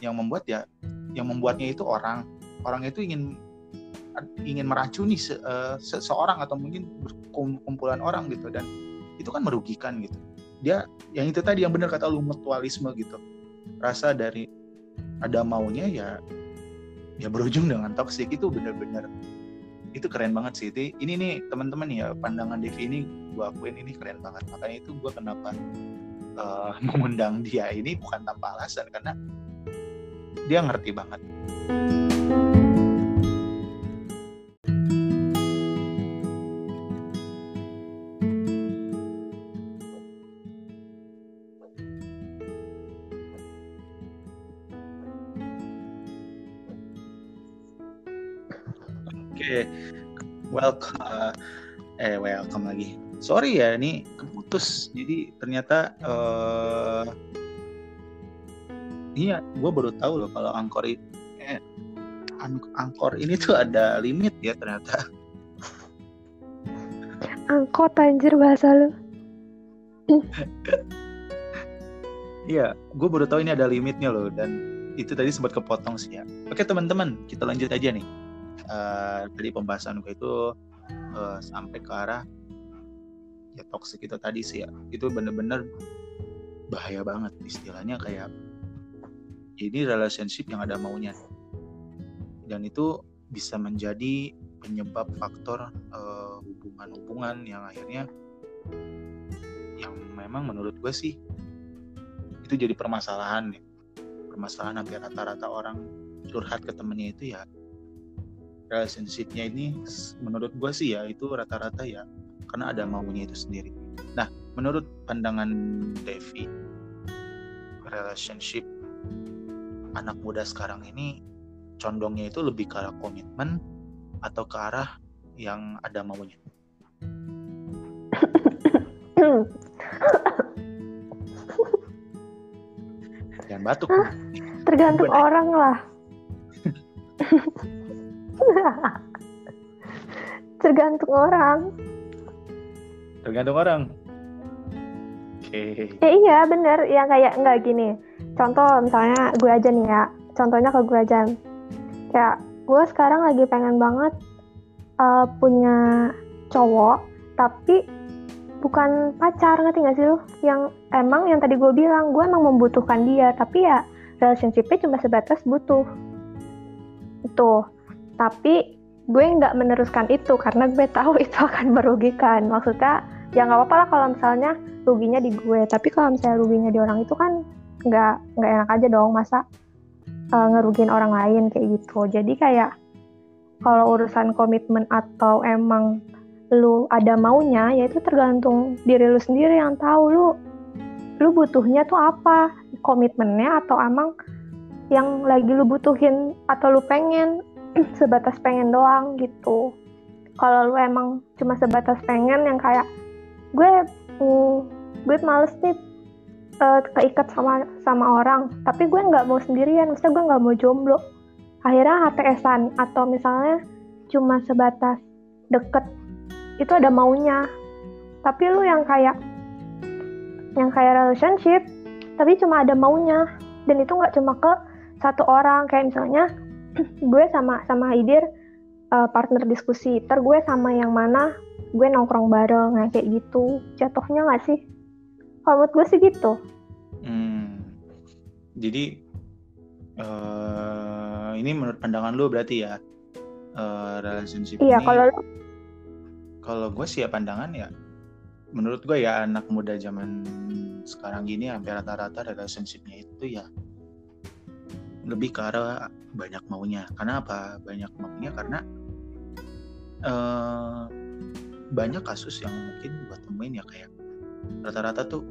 yang membuat ya yang membuatnya itu orang. Orang itu ingin ingin meracuni se, uh, seseorang atau mungkin kumpulan orang gitu. Dan itu kan merugikan gitu. Dia yang itu tadi yang benar kata lu mutualisme gitu. Rasa dari ada maunya ya ya berujung dengan toksik itu benar-benar itu keren banget sih. Itu ini nih teman-teman ya pandangan Devi ini gue akuin ini keren banget. Makanya itu gue kenapa uh, mengundang dia ini bukan tanpa alasan. Karena dia ngerti banget. Welcome, uh, eh welcome lagi. Sorry ya, ini keputus. Jadi ternyata uh, iya, gue baru tahu loh kalau angkor ini, eh, angkor ini tuh ada limit ya ternyata. Angkot anjir bahasa lu. Iya, gue baru tahu ini ada limitnya loh dan itu tadi sempat kepotong sih ya. Oke teman-teman, kita lanjut aja nih uh, pembahasan gue itu uh, sampai ke arah ya toxic itu tadi sih ya. Itu bener-bener bahaya banget istilahnya kayak ini relationship yang ada maunya. Dan itu bisa menjadi penyebab faktor hubungan hubungan-hubungan yang akhirnya yang memang menurut gue sih itu jadi permasalahan nih permasalahan hampir rata-rata orang curhat ke temennya itu ya relationshipnya ini menurut gue sih ya itu rata-rata ya karena ada maunya itu sendiri. Nah, menurut pandangan Devi, relationship anak muda sekarang ini condongnya itu lebih ke arah komitmen atau ke arah yang ada maunya? Jangan batuk. Tergantung orang lah. Tergantung orang. Tergantung orang. Oke. Okay. Eh, iya bener, yang kayak nggak gini. Contoh misalnya gue aja nih ya. Contohnya ke gue aja. Kayak gue sekarang lagi pengen banget uh, punya cowok, tapi bukan pacar ngerti gak sih lu? Yang emang yang tadi gue bilang gue emang membutuhkan dia, tapi ya relationshipnya cuma sebatas butuh. Itu tapi gue nggak meneruskan itu karena gue tahu itu akan merugikan. Maksudnya ya nggak apa-apa lah kalau misalnya ruginya di gue. Tapi kalau misalnya ruginya di orang itu kan nggak nggak enak aja dong. Masa uh, ngerugiin orang lain kayak gitu. Jadi kayak kalau urusan komitmen atau emang lu ada maunya ya itu tergantung diri lu sendiri yang tahu lu lu butuhnya tuh apa komitmennya atau emang yang lagi lu butuhin atau lu pengen sebatas pengen doang gitu. Kalau lu emang cuma sebatas pengen yang kayak gue mm, gue males nih uh, keikat sama sama orang tapi gue nggak mau sendirian maksudnya gue nggak mau jomblo. Akhirnya HTSan atau misalnya cuma sebatas deket itu ada maunya. Tapi lu yang kayak yang kayak relationship tapi cuma ada maunya. Dan itu nggak cuma ke satu orang kayak misalnya gue sama sama Idir uh, partner diskusi. Ter gue sama yang mana gue nongkrong bareng nah, kayak gitu. Jatuhnya nggak sih? Kalau menurut gue sih gitu. Hmm. jadi uh, ini menurut pandangan lu berarti ya uh, relationship iya kalau kalau gue sih ya pandangan ya menurut gue ya anak muda zaman sekarang gini hampir rata-rata relationshipnya itu ya lebih ke arah banyak maunya. Karena apa? Banyak maunya karena uh, banyak kasus yang mungkin buat temuin ya kayak rata-rata tuh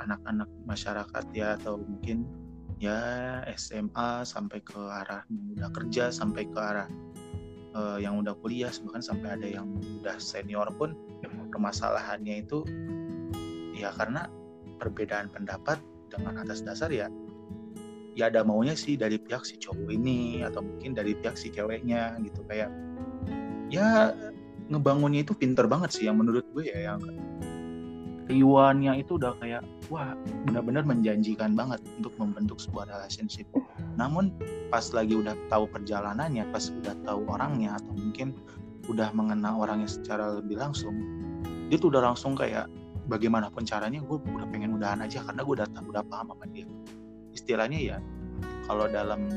anak-anak masyarakat ya atau mungkin ya SMA sampai ke arah yang udah kerja sampai ke arah uh, yang udah kuliah bahkan sampai ada yang udah senior pun permasalahannya itu ya karena perbedaan pendapat dengan atas dasar ya ya ada maunya sih dari pihak si cowok ini atau mungkin dari pihak si ceweknya gitu kayak ya ngebangunnya itu pinter banget sih yang menurut gue ya yang riuannya itu udah kayak wah benar-benar menjanjikan banget untuk membentuk sebuah relationship. Namun pas lagi udah tahu perjalanannya, pas udah tahu orangnya atau mungkin udah mengenal orangnya secara lebih langsung, dia tuh udah langsung kayak bagaimanapun caranya gue udah pengen udahan aja karena gue udah udah paham sama dia. Istilahnya ya kalau dalam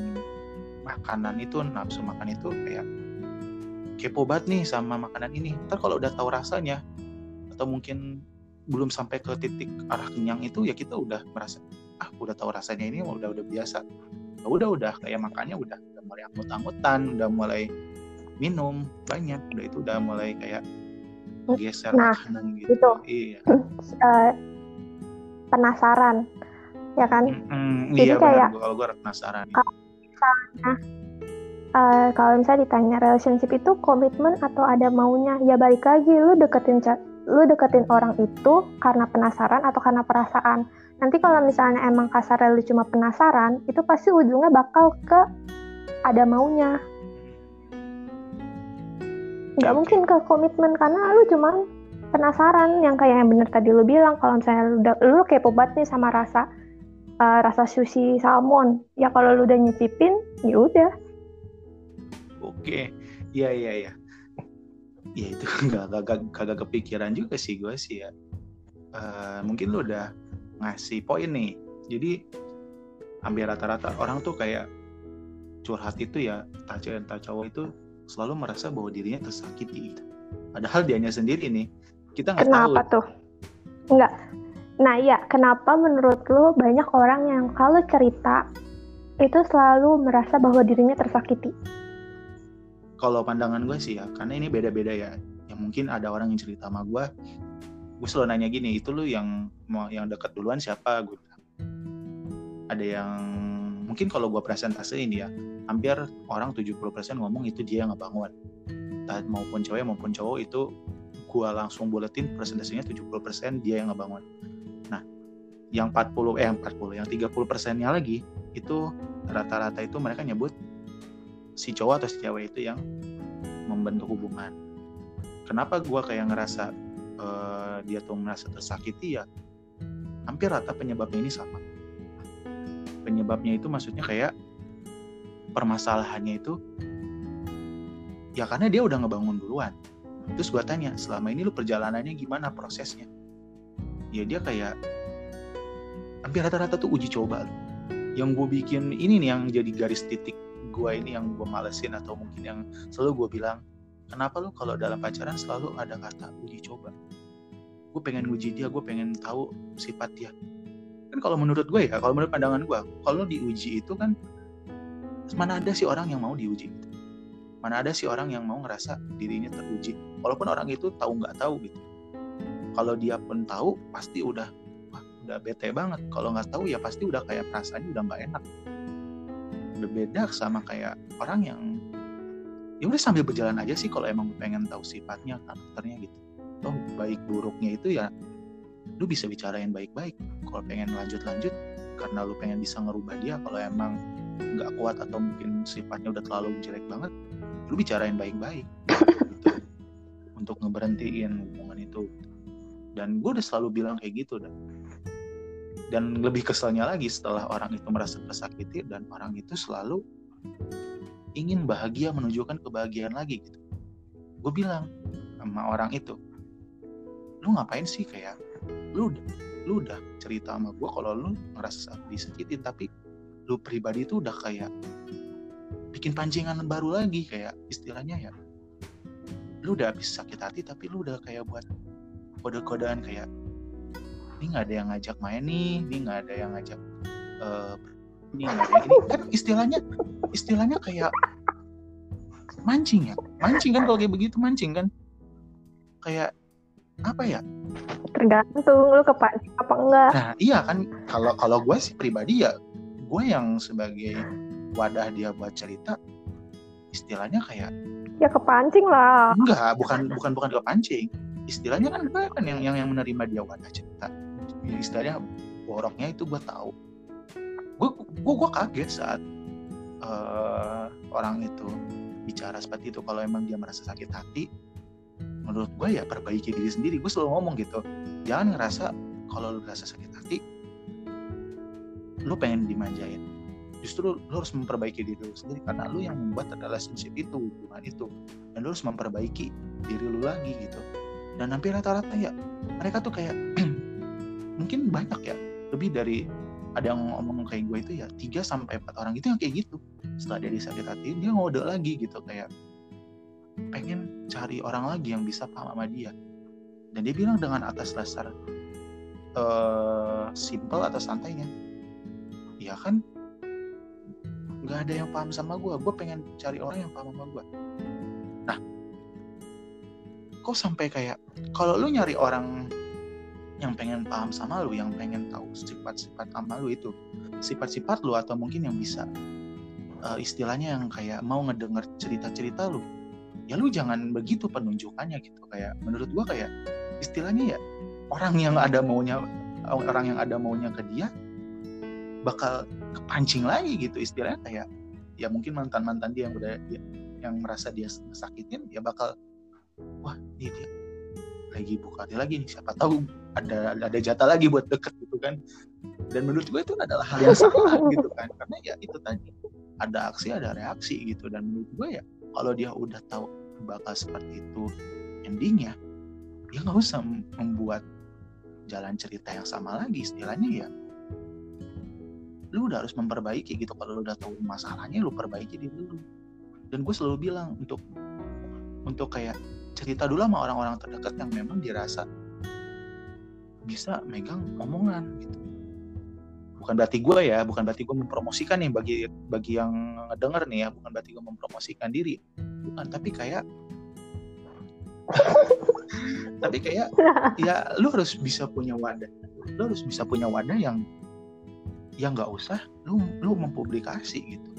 makanan itu nafsu makan itu kayak kepo banget nih sama makanan ini. Ntar kalau udah tahu rasanya atau mungkin belum sampai ke titik arah kenyang itu ya kita udah merasa ah udah tahu rasanya ini udah udah biasa ya udah udah kayak makannya udah udah mulai anggut-anggutan udah mulai minum banyak udah itu udah mulai kayak geser nah, makanan gitu itu. iya uh, penasaran ya kan? Mm, jadi iya, kayak kalau gue penasaran. misalnya uh, kalau misalnya ditanya relationship itu komitmen atau ada maunya ya balik lagi lu deketin lu deketin orang itu karena penasaran atau karena perasaan. Nanti kalau misalnya emang kasar lu cuma penasaran, itu pasti ujungnya bakal ke ada maunya. Nggak mungkin ke komitmen karena lu cuma penasaran. Yang kayak yang bener tadi lu bilang kalau misalnya lu, udah, lu kepo banget nih sama rasa uh, rasa sushi salmon. Ya kalau lu udah nyicipin ya udah. Oke. Iya iya iya. Ya itu gak, gak, gak, kepikiran juga sih gue sih ya. Uh, mungkin lo udah ngasih poin nih. Jadi hampir rata-rata orang tuh kayak curhat itu ya entah cewek entah cowok itu selalu merasa bahwa dirinya tersakiti gitu. padahal dianya sendiri nih kita nggak tahu. Kenapa tuh? Enggak nah iya kenapa menurut lo banyak orang yang kalau cerita itu selalu merasa bahwa dirinya tersakiti? Kalau pandangan gue sih ya karena ini beda-beda ya. Yang mungkin ada orang yang cerita sama gue gue selalu nanya gini itu lu yang yang deket duluan siapa? Gue ada yang mungkin kalau gue presentasi ini ya hampir orang 70% ngomong itu dia yang ngebangun. Entah maupun cewek maupun cowok itu gue langsung buletin presentasinya 70% dia yang ngebangun yang 40 eh yang 40 yang 30 persennya lagi itu rata-rata itu mereka nyebut si cowok atau si cewek itu yang membentuk hubungan. Kenapa gue kayak ngerasa uh, dia tuh merasa tersakiti ya? Hampir rata penyebabnya ini sama. Penyebabnya itu maksudnya kayak permasalahannya itu ya karena dia udah ngebangun duluan. Terus gue tanya selama ini lu perjalanannya gimana prosesnya? Ya dia kayak hampir rata-rata tuh uji coba yang gue bikin ini nih yang jadi garis titik gue ini yang gue malesin atau mungkin yang selalu gue bilang kenapa lu kalau dalam pacaran selalu ada kata uji coba? Gue pengen uji dia gue pengen tahu sifat dia. Kan kalau menurut gue ya kalau menurut pandangan gue kalau diuji itu kan mana ada sih orang yang mau diuji gitu? Mana ada sih orang yang mau ngerasa dirinya teruji? Walaupun orang itu tahu nggak tahu gitu. Kalau dia pun tahu pasti udah udah bete banget. Kalau nggak tahu ya pasti udah kayak perasaannya udah nggak enak. Berbeda sama kayak orang yang ya udah sambil berjalan aja sih kalau emang pengen tahu sifatnya karakternya gitu. Toh baik buruknya itu ya lu bisa bicarain baik-baik. Kalau pengen lanjut-lanjut karena lu pengen bisa ngerubah dia kalau emang nggak kuat atau mungkin sifatnya udah terlalu jelek banget lu bicarain baik-baik. Gitu. untuk ngeberhentiin hubungan itu. Dan gue udah selalu bilang kayak gitu dan dan lebih keselnya lagi setelah orang itu merasa tersakiti dan orang itu selalu ingin bahagia menunjukkan kebahagiaan lagi gitu. Gue bilang sama orang itu lu ngapain sih kayak lu lu udah cerita sama gue kalau lu ngerasa disakiti tapi lu pribadi itu udah kayak bikin pancingan baru lagi kayak istilahnya ya lu udah habis sakit hati tapi lu udah kayak buat kode-kodean kayak ini nggak ada yang ngajak main nih ini nggak ada yang ngajak uh, ini nggak ada ini kan istilahnya istilahnya kayak mancing ya? Mancing kan kalau kayak begitu mancing kan? Kayak apa ya? Tergantung lu kepancing apa enggak. Nah iya kan kalau kalau gue sih pribadi ya gue yang sebagai wadah dia buat cerita istilahnya kayak ya kepancing lah. Enggak bukan bukan bukan kepancing. Istilahnya kan gue kan yang yang yang menerima dia wadah cerita istilahnya boroknya itu gue tahu. Gue gue kaget saat uh, orang itu bicara seperti itu. Kalau emang dia merasa sakit hati menurut gue ya perbaiki diri sendiri. Gue selalu ngomong gitu jangan ngerasa kalau lu merasa sakit hati lu pengen dimanjain. Justru lu harus memperbaiki diri lu sendiri karena lu yang membuat relationship itu hubungan itu. Dan lu harus memperbaiki diri lu lagi gitu. Dan hampir rata-rata ya mereka tuh kayak mungkin banyak ya. Lebih dari ada yang ngomong kayak gue itu ya 3 sampai empat orang itu yang kayak gitu. Setelah dia disakit hati dia ngode lagi gitu kayak pengen cari orang lagi yang bisa paham sama dia. Dan dia bilang dengan atas dasar uh, simple atau santainya ya kan nggak ada yang paham sama gue gue pengen cari orang yang paham sama gue nah kok sampai kayak kalau lu nyari orang yang pengen paham sama lu yang pengen tahu sifat-sifat sama lu itu. Sifat-sifat lu atau mungkin yang bisa uh, istilahnya yang kayak mau ngedenger cerita-cerita lu ya lu jangan begitu penunjukannya gitu. Kayak menurut gua kayak istilahnya ya orang yang ada maunya orang yang ada maunya ke dia bakal kepancing lagi gitu istilahnya. Kayak ya mungkin mantan mantan dia yang udah dia, yang merasa dia sakitin ya bakal wah ini dia lagi buka. Hati lagi nih siapa tahu ada ada jatah lagi buat deket gitu kan. Dan menurut gue itu adalah hal yang salah gitu kan. Karena ya itu tadi ada aksi ada reaksi gitu. Dan menurut gue ya kalau dia udah tahu bakal seperti itu endingnya dia nggak usah membuat jalan cerita yang sama lagi. Istilahnya ya lu udah harus memperbaiki gitu. Kalau lu udah tahu masalahnya lu perbaiki di dulu dan gue selalu bilang untuk untuk kayak cerita dulu sama orang-orang terdekat yang memang dirasa bisa megang omongan gitu. Bukan berarti gue ya bukan berarti gue mempromosikan nih bagi bagi yang denger nih ya bukan berarti gue mempromosikan diri. Bukan tapi kayak tapi kayak ya lu harus bisa punya wadah. Lu harus bisa punya wadah yang ya nggak usah lu lu mempublikasi gitu.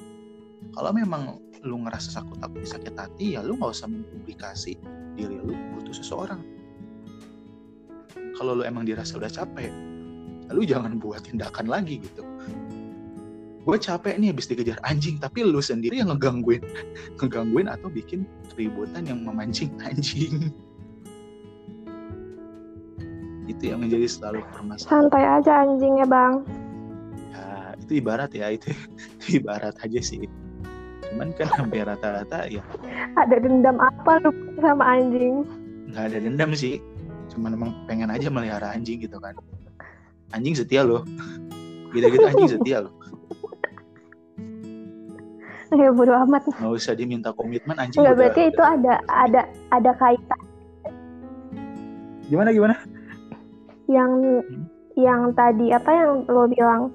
Kalau memang lu ngerasa sakit takut sakit hati ya lu nggak usah mempublikasi diri lu butuh seseorang. Kalau lu emang dirasa udah capek lu jangan buat tindakan lagi gitu. Gue capek nih habis dikejar anjing tapi lu sendiri yang ngegangguin ngegangguin atau bikin keributan yang memancing anjing. Itu yang menjadi selalu permasalahan. Santai aja anjingnya bang. Itu ibarat ya itu, itu ibarat aja sih cuman kan hampir rata-rata ya. Ada dendam apa lu sama anjing? Nggak ada dendam sih. Cuman emang pengen aja melihara anjing gitu kan. Anjing setia loh. Gitu-gitu anjing setia loh. Ya bodo amat. Nggak usah diminta komitmen anjing nggak berarti itu ada ada ada kaitan. Gimana gimana? Yang hmm? yang tadi apa yang lo bilang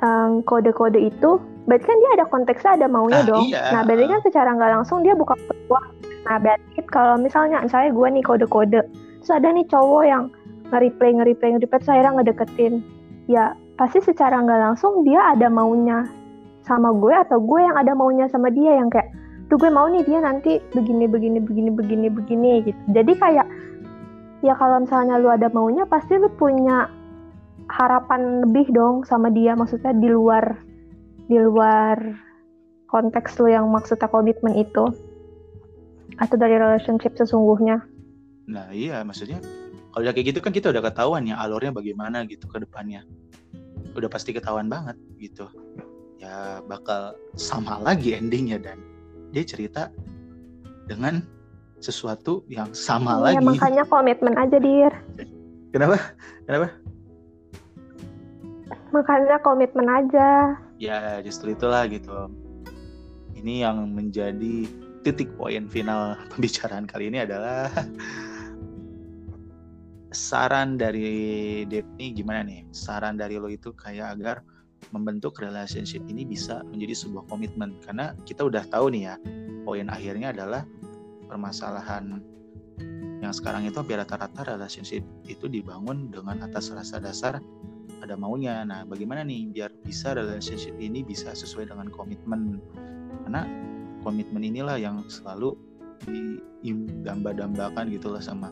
um, kode-kode itu berarti kan dia ada konteksnya ada maunya ah, dong. Iya. Nah berarti kan secara nggak langsung dia buka peluang. Nah berarti kalau misalnya saya gue nih kode-kode, terus ada nih cowok yang nge-replay, nge-replay, nge-replay, terus akhirnya ngedeketin. Ya pasti secara nggak langsung dia ada maunya sama gue atau gue yang ada maunya sama dia yang kayak, tuh gue mau nih dia nanti begini, begini, begini, begini, begini gitu. Jadi kayak ya kalau misalnya lu ada maunya pasti lu punya harapan lebih dong sama dia maksudnya di luar di luar konteks lo yang maksudnya komitmen itu atau dari relationship sesungguhnya? Nah iya maksudnya kalau udah kayak gitu kan kita udah ketahuan ya alurnya bagaimana gitu ke depannya. Udah pasti ketahuan banget gitu. Ya bakal sama lagi endingnya dan dia cerita dengan sesuatu yang sama ya, lagi. makanya komitmen aja dir. Kenapa? Kenapa? Makanya komitmen aja ya justru itulah gitu. Ini yang menjadi titik poin final pembicaraan kali ini adalah saran dari Depni gimana nih? Saran dari lo itu kayak agar membentuk relationship ini bisa menjadi sebuah komitmen. Karena kita udah tahu nih ya poin akhirnya adalah permasalahan yang sekarang itu hampir rata-rata relationship itu dibangun dengan atas rasa dasar ada maunya. Nah bagaimana nih biar bisa relationship ini bisa sesuai dengan komitmen? Karena komitmen inilah yang selalu didamba-dambakan gitu lah sama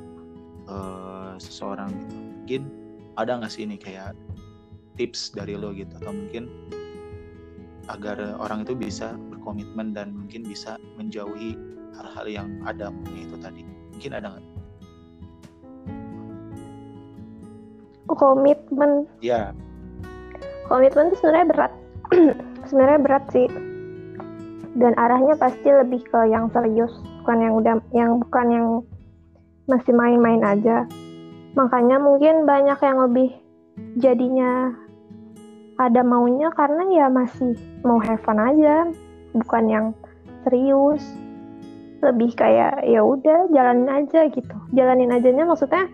uh, seseorang gitu. Mungkin ada nggak sih ini kayak tips dari lo gitu? Atau mungkin agar orang itu bisa berkomitmen dan mungkin bisa menjauhi hal-hal yang ada itu tadi. Mungkin ada nggak komitmen. Ya komitmen itu sebenarnya berat. Sebenarnya berat sih. Dan arahnya pasti lebih ke yang serius bukan yang udah yang bukan yang masih main-main aja. Makanya mungkin banyak yang lebih jadinya ada maunya karena ya masih mau have fun aja bukan yang serius. Lebih kayak ya udah jalanin aja gitu. Jalanin ajanya maksudnya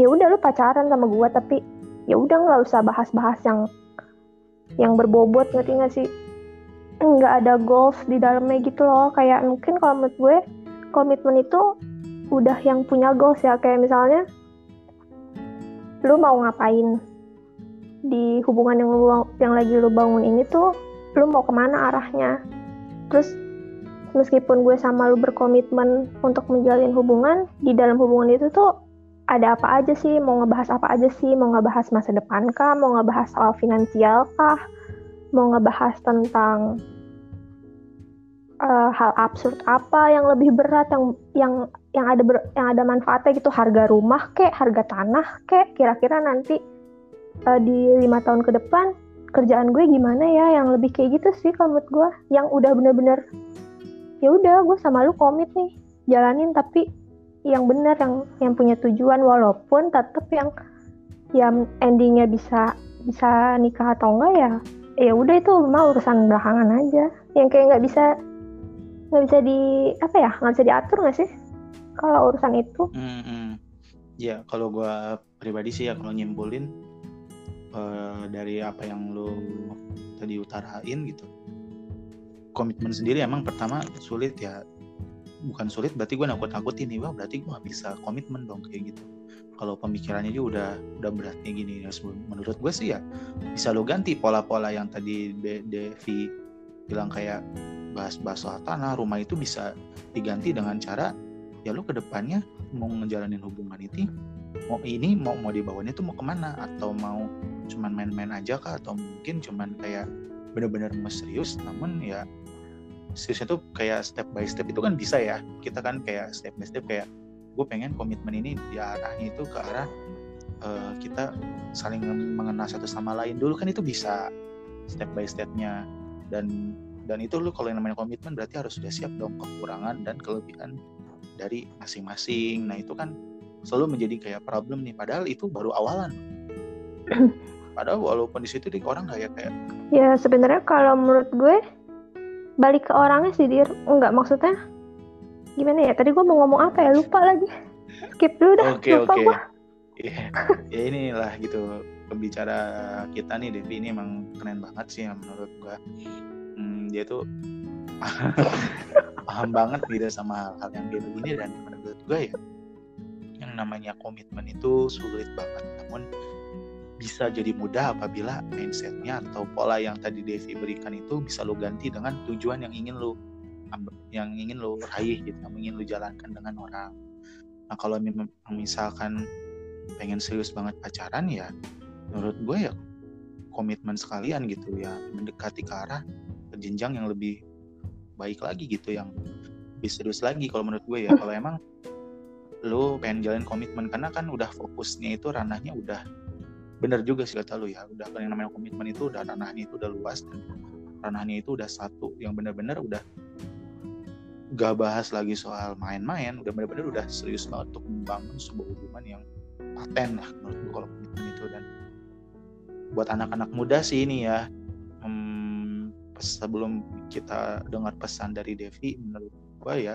ya udah lu pacaran sama gua tapi ya udah nggak usah bahas-bahas yang yang berbobot ngerti nggak sih? Nggak ada goals di dalamnya gitu loh. Kayak mungkin kalau menurut gue komitmen itu udah yang punya goals ya. Kayak misalnya lu mau ngapain? Di hubungan yang lu yang lagi lu bangun ini tuh lu mau ke mana arahnya? Terus meskipun gue sama lu berkomitmen untuk menjalin hubungan di dalam hubungan itu tuh ada apa aja sih? Mau ngebahas apa aja sih? Mau ngebahas masa depan kah? Mau ngebahas soal finansial kah? Mau ngebahas tentang uh, hal absurd apa yang lebih berat yang yang yang ada ber, yang ada manfaatnya gitu? Harga rumah kek? Harga tanah kek? Kira-kira nanti uh, di lima tahun ke depan kerjaan gue gimana ya? Yang lebih kayak gitu sih kalau menurut gue. Yang udah bener-bener ya udah gue sama lu komit nih. Jalanin tapi yang benar yang yang punya tujuan walaupun tetap yang yang endingnya bisa bisa nikah atau enggak ya ya udah itu mah urusan belakangan aja. Yang kayak nggak bisa nggak bisa di apa ya nggak bisa diatur nggak sih kalau urusan itu? Mm -hmm. ya kalau gue pribadi sih ya kalau nyimpulin uh, dari apa yang lo tadi utarain gitu komitmen sendiri emang pertama sulit ya bukan sulit berarti gue nakut nakutin nih wah berarti gue gak bisa komitmen dong kayak gitu. Kalau pemikirannya juga udah udah berat kayak gini ya menurut gue sih ya bisa lo ganti pola-pola yang tadi Devi bilang kayak bahas-bahas soal tanah rumah itu bisa diganti dengan cara ya lo ke depannya mau ngejalanin hubungan itu mau ini mau mau dibawanya tuh mau ke mana? Atau mau cuman main-main aja kah? Atau mungkin cuman kayak bener-bener serius namun ya seriusnya tuh kayak step by step itu kan bisa ya. Kita kan kayak step by step kayak gue pengen komitmen ini di arahnya itu ke arah uh, kita saling mengenal satu sama lain. Dulu kan itu bisa step by stepnya. Dan dan itu lu kalau yang namanya komitmen berarti harus sudah siap dong kekurangan dan kelebihan dari masing-masing. Nah itu kan selalu menjadi kayak problem nih. Padahal itu baru awalan. Padahal walaupun di situ orang kayak kayak ya sebenarnya kalau menurut gue balik ke orangnya sih dir. Enggak maksudnya gimana ya? Tadi gue mau ngomong apa ya? Lupa lagi. Skip dulu dah. Okay, lupa okay. gue yeah. ya inilah gitu pembicara kita nih Devi ini emang keren banget sih menurut gue hmm, dia tuh paham banget gitu sama hal yang kayak begini dan menurut gue ya yang namanya komitmen itu sulit banget. Namun bisa jadi mudah apabila mindsetnya atau pola yang tadi Devi berikan itu bisa lo ganti dengan tujuan yang ingin lo yang ingin lo raih gitu yang ingin lo jalankan dengan orang. Nah kalau misalkan pengen serius banget pacaran ya menurut gue ya komitmen sekalian gitu ya mendekati ke arah jenjang yang lebih baik lagi gitu yang lebih serius lagi kalau menurut gue ya. Kalau emang lo pengen jalan komitmen karena kan udah fokusnya itu ranahnya udah bener juga sih kata lu ya udah yang namanya komitmen itu udah ranahnya itu udah luas dan ranahnya itu udah satu yang bener-bener udah gak bahas lagi soal main-main udah bener-bener udah serius banget untuk membangun sebuah hubungan yang paten lah menurut gue kalau komitmen itu. Dan buat anak-anak muda sih ini ya hmm, sebelum kita dengar pesan dari Devi menurut gue ya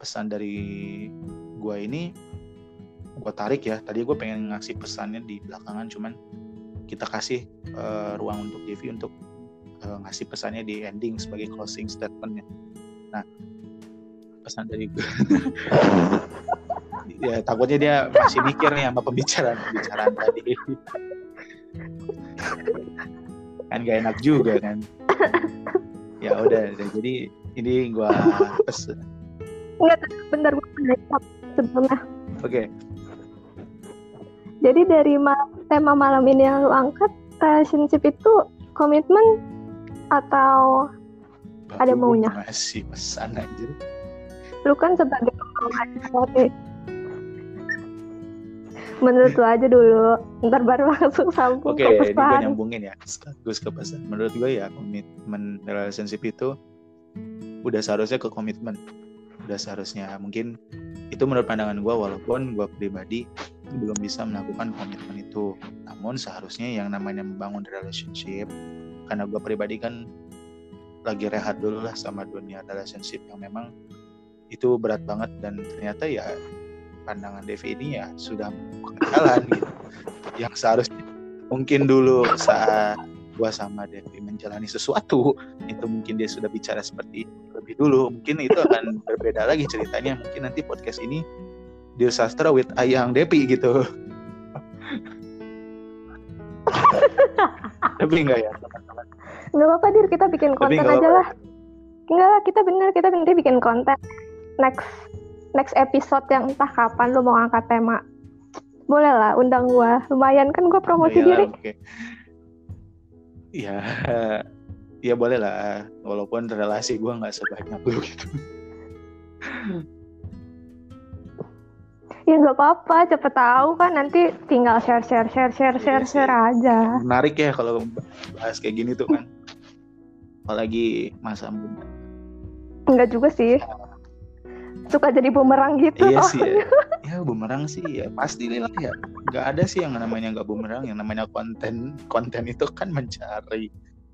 pesan dari gue ini gue tarik ya. Tadi gue pengen ngasih pesannya di belakangan cuman kita kasih uh, ruang untuk Devi untuk uh, ngasih pesannya di ending sebagai closing statementnya. Nah pesan dari gue ya takutnya dia masih mikir nih sama pembicaraan pembicaraan tadi. Kan gak enak juga kan. Ya udah jadi ini gua pesen Enggak, bentar gue sebelumnya. oke. okay. Jadi dari ma- tema malam ini yang lu angkat, relationship itu komitmen atau Ada maunya. masih pesan aja lu kan sebagai Menurut lu aja dulu, ntar baru langsung sambung Oke, ke ini gue pesan. nyambungin ya, sekaligus ke pesan. Menurut gue ya, komitmen relationship itu udah seharusnya ke komitmen. Udah seharusnya. Mungkin itu menurut pandangan gue, walaupun gue pribadi belum bisa melakukan komitmen itu. Namun seharusnya yang namanya membangun relationship, karena gue pribadi kan lagi rehat dulu lah sama dunia relationship yang memang itu berat banget dan ternyata ya pandangan Devi ini ya sudah jalan gitu yang seharusnya mungkin dulu saat gua sama Devi menjalani sesuatu itu mungkin dia sudah bicara seperti itu lebih dulu mungkin itu akan berbeda lagi ceritanya mungkin nanti podcast ini Dear Sastra with Ayang Devi gitu tapi enggak ya teman-teman Nggak apa-apa, Dir, kita bikin konten aja lah. Enggak lah, kita bener, kita nanti bikin konten. Next next episode yang entah kapan lu mau angkat tema. Boleh lah, undang gua. Lumayan kan gua promosi Iya, diri. oke. Ya, ya boleh lah. Walaupun relasi gua nggak sebanyak lu gitu. Ya nggak apa-apa, cepet tahu kan nanti tinggal share share share share Iya share sih. share aja. Menarik ya kalau bahas kayak gini tuh kan. Apalagi masa muda. Enggak juga sih. Suka jadi bumerang gitu. Iya sih ya. Ya bumerang sih ya pasti lah ya. Gak ada sih yang namanya nggak bumerang. Yang namanya konten konten itu kan mencari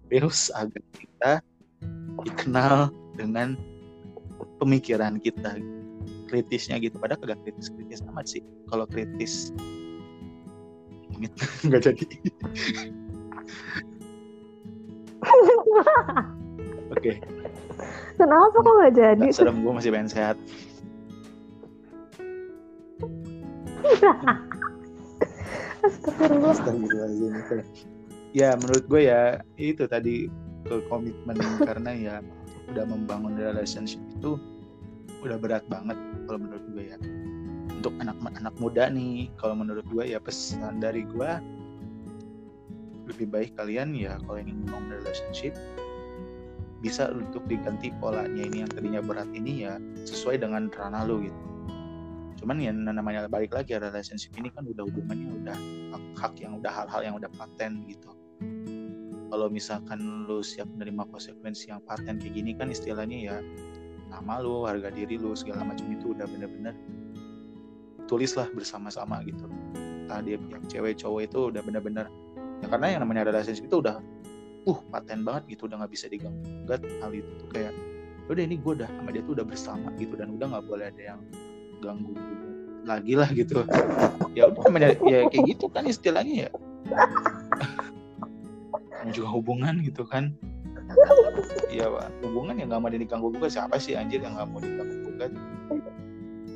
views agar kita dikenal dengan pemikiran kita kritisnya gitu. Padahal kagak kritis kritis amat sih. Kalau kritis nggak jadi. Oke, Kenapa kok nggak jadi? nggak serem gue masih pengen sehat. Astagfirullah. Astagfirullahaladzim. Ya menurut gue ya itu tadi ke komitmen karena ya udah membangun relationship itu udah berat banget kalau menurut gue ya. Untuk anak-anak muda nih, kalau menurut gue ya pesan dari gue lebih baik kalian ya kalau ingin membangun relationship bisa untuk diganti polanya ini yang tadinya berat ini ya sesuai dengan ranah lu gitu. Cuman ya namanya balik lagi relationship ini kan udah hubungannya udah hak-hak yang udah hal-hal yang udah paten gitu. Kalau misalkan lu siap menerima konsekuensi yang paten kayak gini kan istilahnya ya nama lu, harga diri lu segala macam itu udah bener-bener tulislah bersama-sama gitu. Entah dia pihak cewek cowok itu udah bener-bener ya karena yang namanya relationship itu udah uh paten banget gitu udah nggak bisa diganggu gugat hal itu tuh kayak udah ini gue udah sama dia tuh udah bersama gitu dan udah nggak boleh ada yang ganggu lagi lah gitu. Ya udah ya kayak gitu kan istilahnya ya juga hubungan gitu kan. Iya Pak. hubungan yang nggak mau diganggu gugat siapa sih anjir yang nggak mau diganggu gugat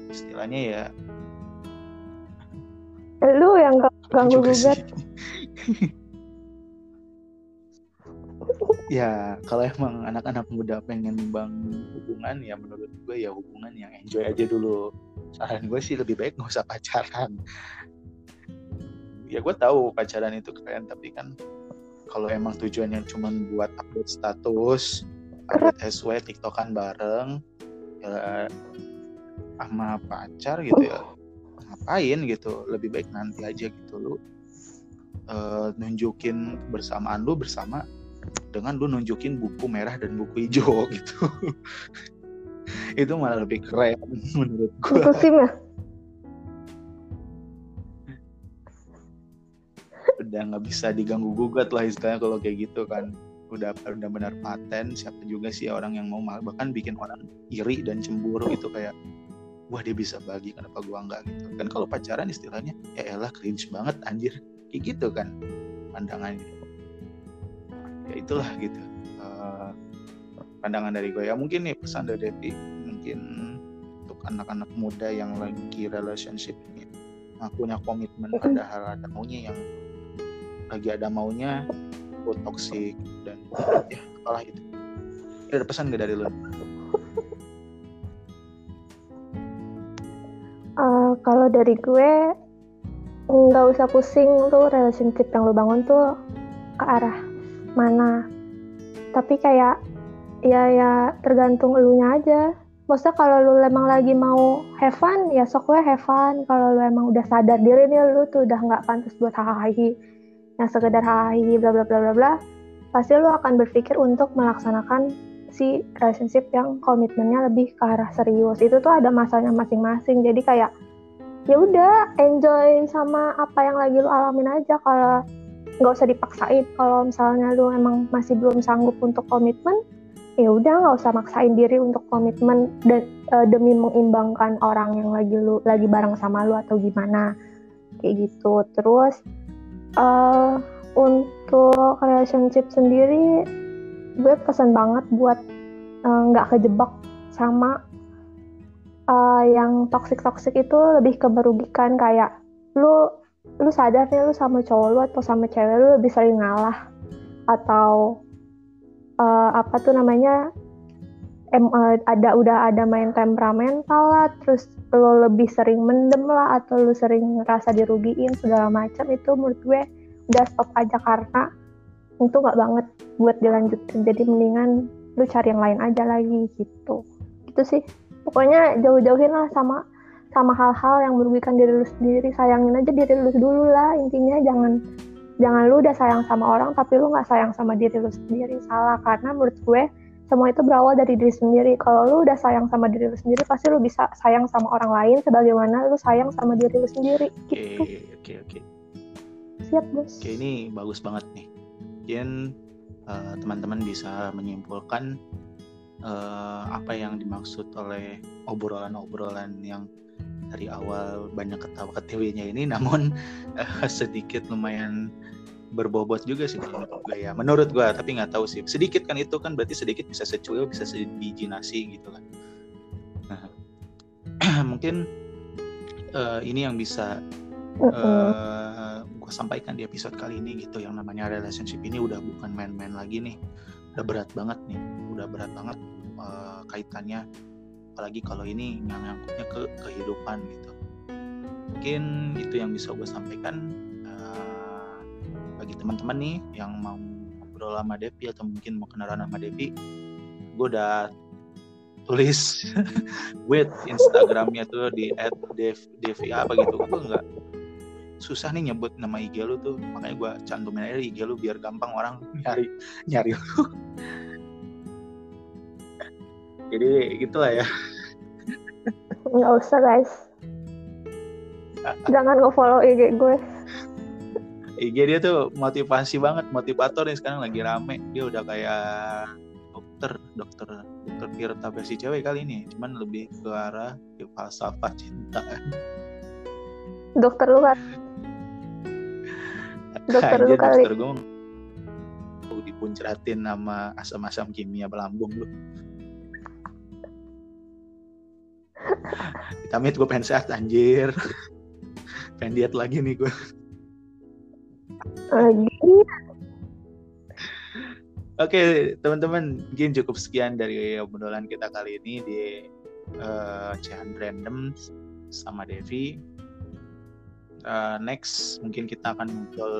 istilahnya ya Lu yang gak ganggu gugat. ya kalau emang anak-anak muda pengen membangun hubungan ya menurut gue ya hubungan yang enjoy aja dulu. Saran gue sih lebih baik nggak usah pacaran. Ya gue tahu pacaran itu keren tapi kan kalau emang tujuannya cuma buat update status update SW tiktokan bareng ya sama pacar gitu ya ngapain gitu? Lebih baik nanti aja gitu lu. Eh, nunjukin kebersamaan lu bersama dengan lu nunjukin buku merah dan buku hijau gitu. Itu malah lebih keren menurut gue Buku SIM ya? Udah nggak bisa diganggu gugat lah istilahnya kalau kayak gitu kan. Udah udah benar paten siapa juga sih orang yang mau bahkan bikin orang iri dan cemburu itu kayak wah dia bisa bagi kenapa gua enggak gitu. Kan kalau pacaran istilahnya ya elah cringe banget anjir. Kayak gitu kan pandangan gitu ya itulah gitu Eh, pandangan dari gue ya mungkin nih pesan dari Devi mungkin untuk anak-anak muda yang lagi relationship ini punya komitmen padahal ada maunya yang lagi ada maunya gue toxic dan ya apalah itu ya, ada pesan gak dari lo Uh, kalau dari gue nggak usah pusing tuh relationship yang lo bangun tuh ke arah mana. Tapi kayak ya ya tergantung elunya aja. Maksudnya kalau lu emang lagi mau have fun ya sok gue have fun. Kalau lu emang udah sadar diri nih lu tuh udah nggak pantas buat hahaha yang sekedar hahaha bla bla bla bla bla pasti lu akan berpikir untuk melaksanakan si relationship yang komitmennya lebih ke arah serius. Itu tuh ada masanya masing-masing. Jadi kayak ya udah enjoy sama apa yang lagi lu alamin aja. Kalau nggak usah dipaksain. Kalau misalnya lu emang masih belum sanggup untuk komitmen ya udah nggak usah maksain diri untuk komitmen dan uh, demi mengimbangkan orang yang lagi lu lagi bareng sama lu atau gimana. Kayak gitu. Terus uh, untuk relationship sendiri gue pesan banget buat eh, nggak uh, kejebak sama uh, yang toxic toxic itu lebih ke merugikan kayak lu lu sadar nih lu sama cowok lu atau sama cewek lu lebih sering ngalah atau uh, apa tuh namanya em, uh, ada udah ada main temperamental lah terus lo lebih sering mendem lah atau lu sering ngerasa dirugiin segala macam itu menurut gue udah stop aja karena itu nggak banget buat dilanjutin. Jadi mendingan lu cari yang lain aja lagi gitu. Gitu sih. Pokoknya jauh-jauhin lah sama sama hal-hal yang merugikan diri lu sendiri. Sayangin aja diri lu dulu lah intinya. Jangan jangan lu udah sayang sama orang tapi lu nggak sayang sama diri lu sendiri. Salah karena menurut gue semua itu berawal dari diri sendiri. Kalau lu udah sayang sama diri lu sendiri pasti lu bisa sayang sama orang lain sebagaimana lu sayang sama diri lu sendiri. Gitu. oke oke. Oke siap bos. Oke ini bagus banget nih. Mungkin uh, teman-teman bisa menyimpulkan uh, apa yang dimaksud oleh obrolan-obrolan yang dari awal banyak ketawa ketiwinya ini. Namun uh, sedikit lumayan berbobot juga sih menurut gue ya. Menurut gue tapi nggak tahu sih. Sedikit kan itu kan berarti sedikit bisa secuil bisa sebiji nasi gitu kan. Nah, mungkin uh, ini yang bisa uh, gue sampaikan di episode kali ini gitu yang namanya relationship ini udah bukan main-main lagi nih. Udah berat banget nih udah berat banget uh, kaitannya. Apalagi kalau ini nyangkutnya ke kehidupan gitu. Mungkin itu yang bisa gue sampaikan bagi teman-teman nih yang mau ngobrol sama Devi atau mungkin mau kenalan sama Devi gue udah tulis with Instagramnya tuh di @devi apa gitu. Gue nggak susah nih nyebut nama IG lu tuh. Makanya gue cantumin aja IG lu biar gampang orang nyari nyari. Lu jadi gitulah ya. Nggak usah guys. Jangan nge-follow IG gue IG dia tuh motivasi banget motivator nih sekarang lagi rame. Dia udah kayak dokter dokter dokter Tirta versi cewek kali ini. Cuman lebih ke arah ke falsafah cinta. Dokter lu kan? Dokter lu kali. dokter gue dipuncratin sama asam-asam kimia belambung lu. Damit gue pengen sehat anjir. Pengen diet lagi nih gue lagi Oke teman-teman mungkin cukup sekian dari obrolan kita kali ini di uh, Cihan Random sama Devi. Uh, next mungkin kita akan muncul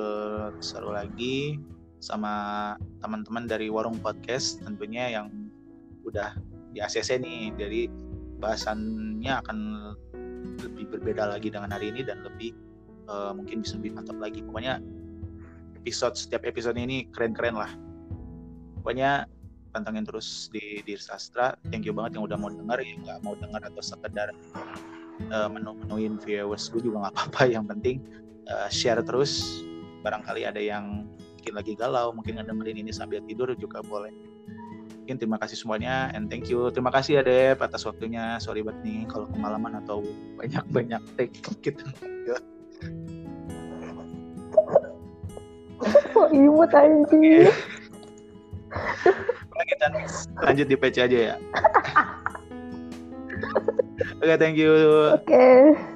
seru lagi sama teman-teman dari Warung Podcast tentunya yang udah di ACC nih. Jadi bahasannya akan lebih berbeda lagi dengan hari ini dan lebih uh, mungkin bisa lebih mantap lagi. Pokoknya episode setiap episode ini keren-keren lah. Pokoknya pantengin terus di di sastra. Thank you banget yang udah mau dengar ya. Nggak mau dengar atau sekedar uh, menu-menuin viewers gue juga nggak apa-apa. Yang penting uh, share terus. Barangkali ada yang mungkin lagi galau mungkin ngedengerin ini sambil tidur juga boleh. Mungkin terima kasih semuanya and thank you. Terima kasih ya Dep atas waktunya. Sorry banget nih kalau kemalaman atau banyak-banyak take gitu kok imut anjing kita lanjut di PC aja ya Oke, okay, thank you. Oke. Okay.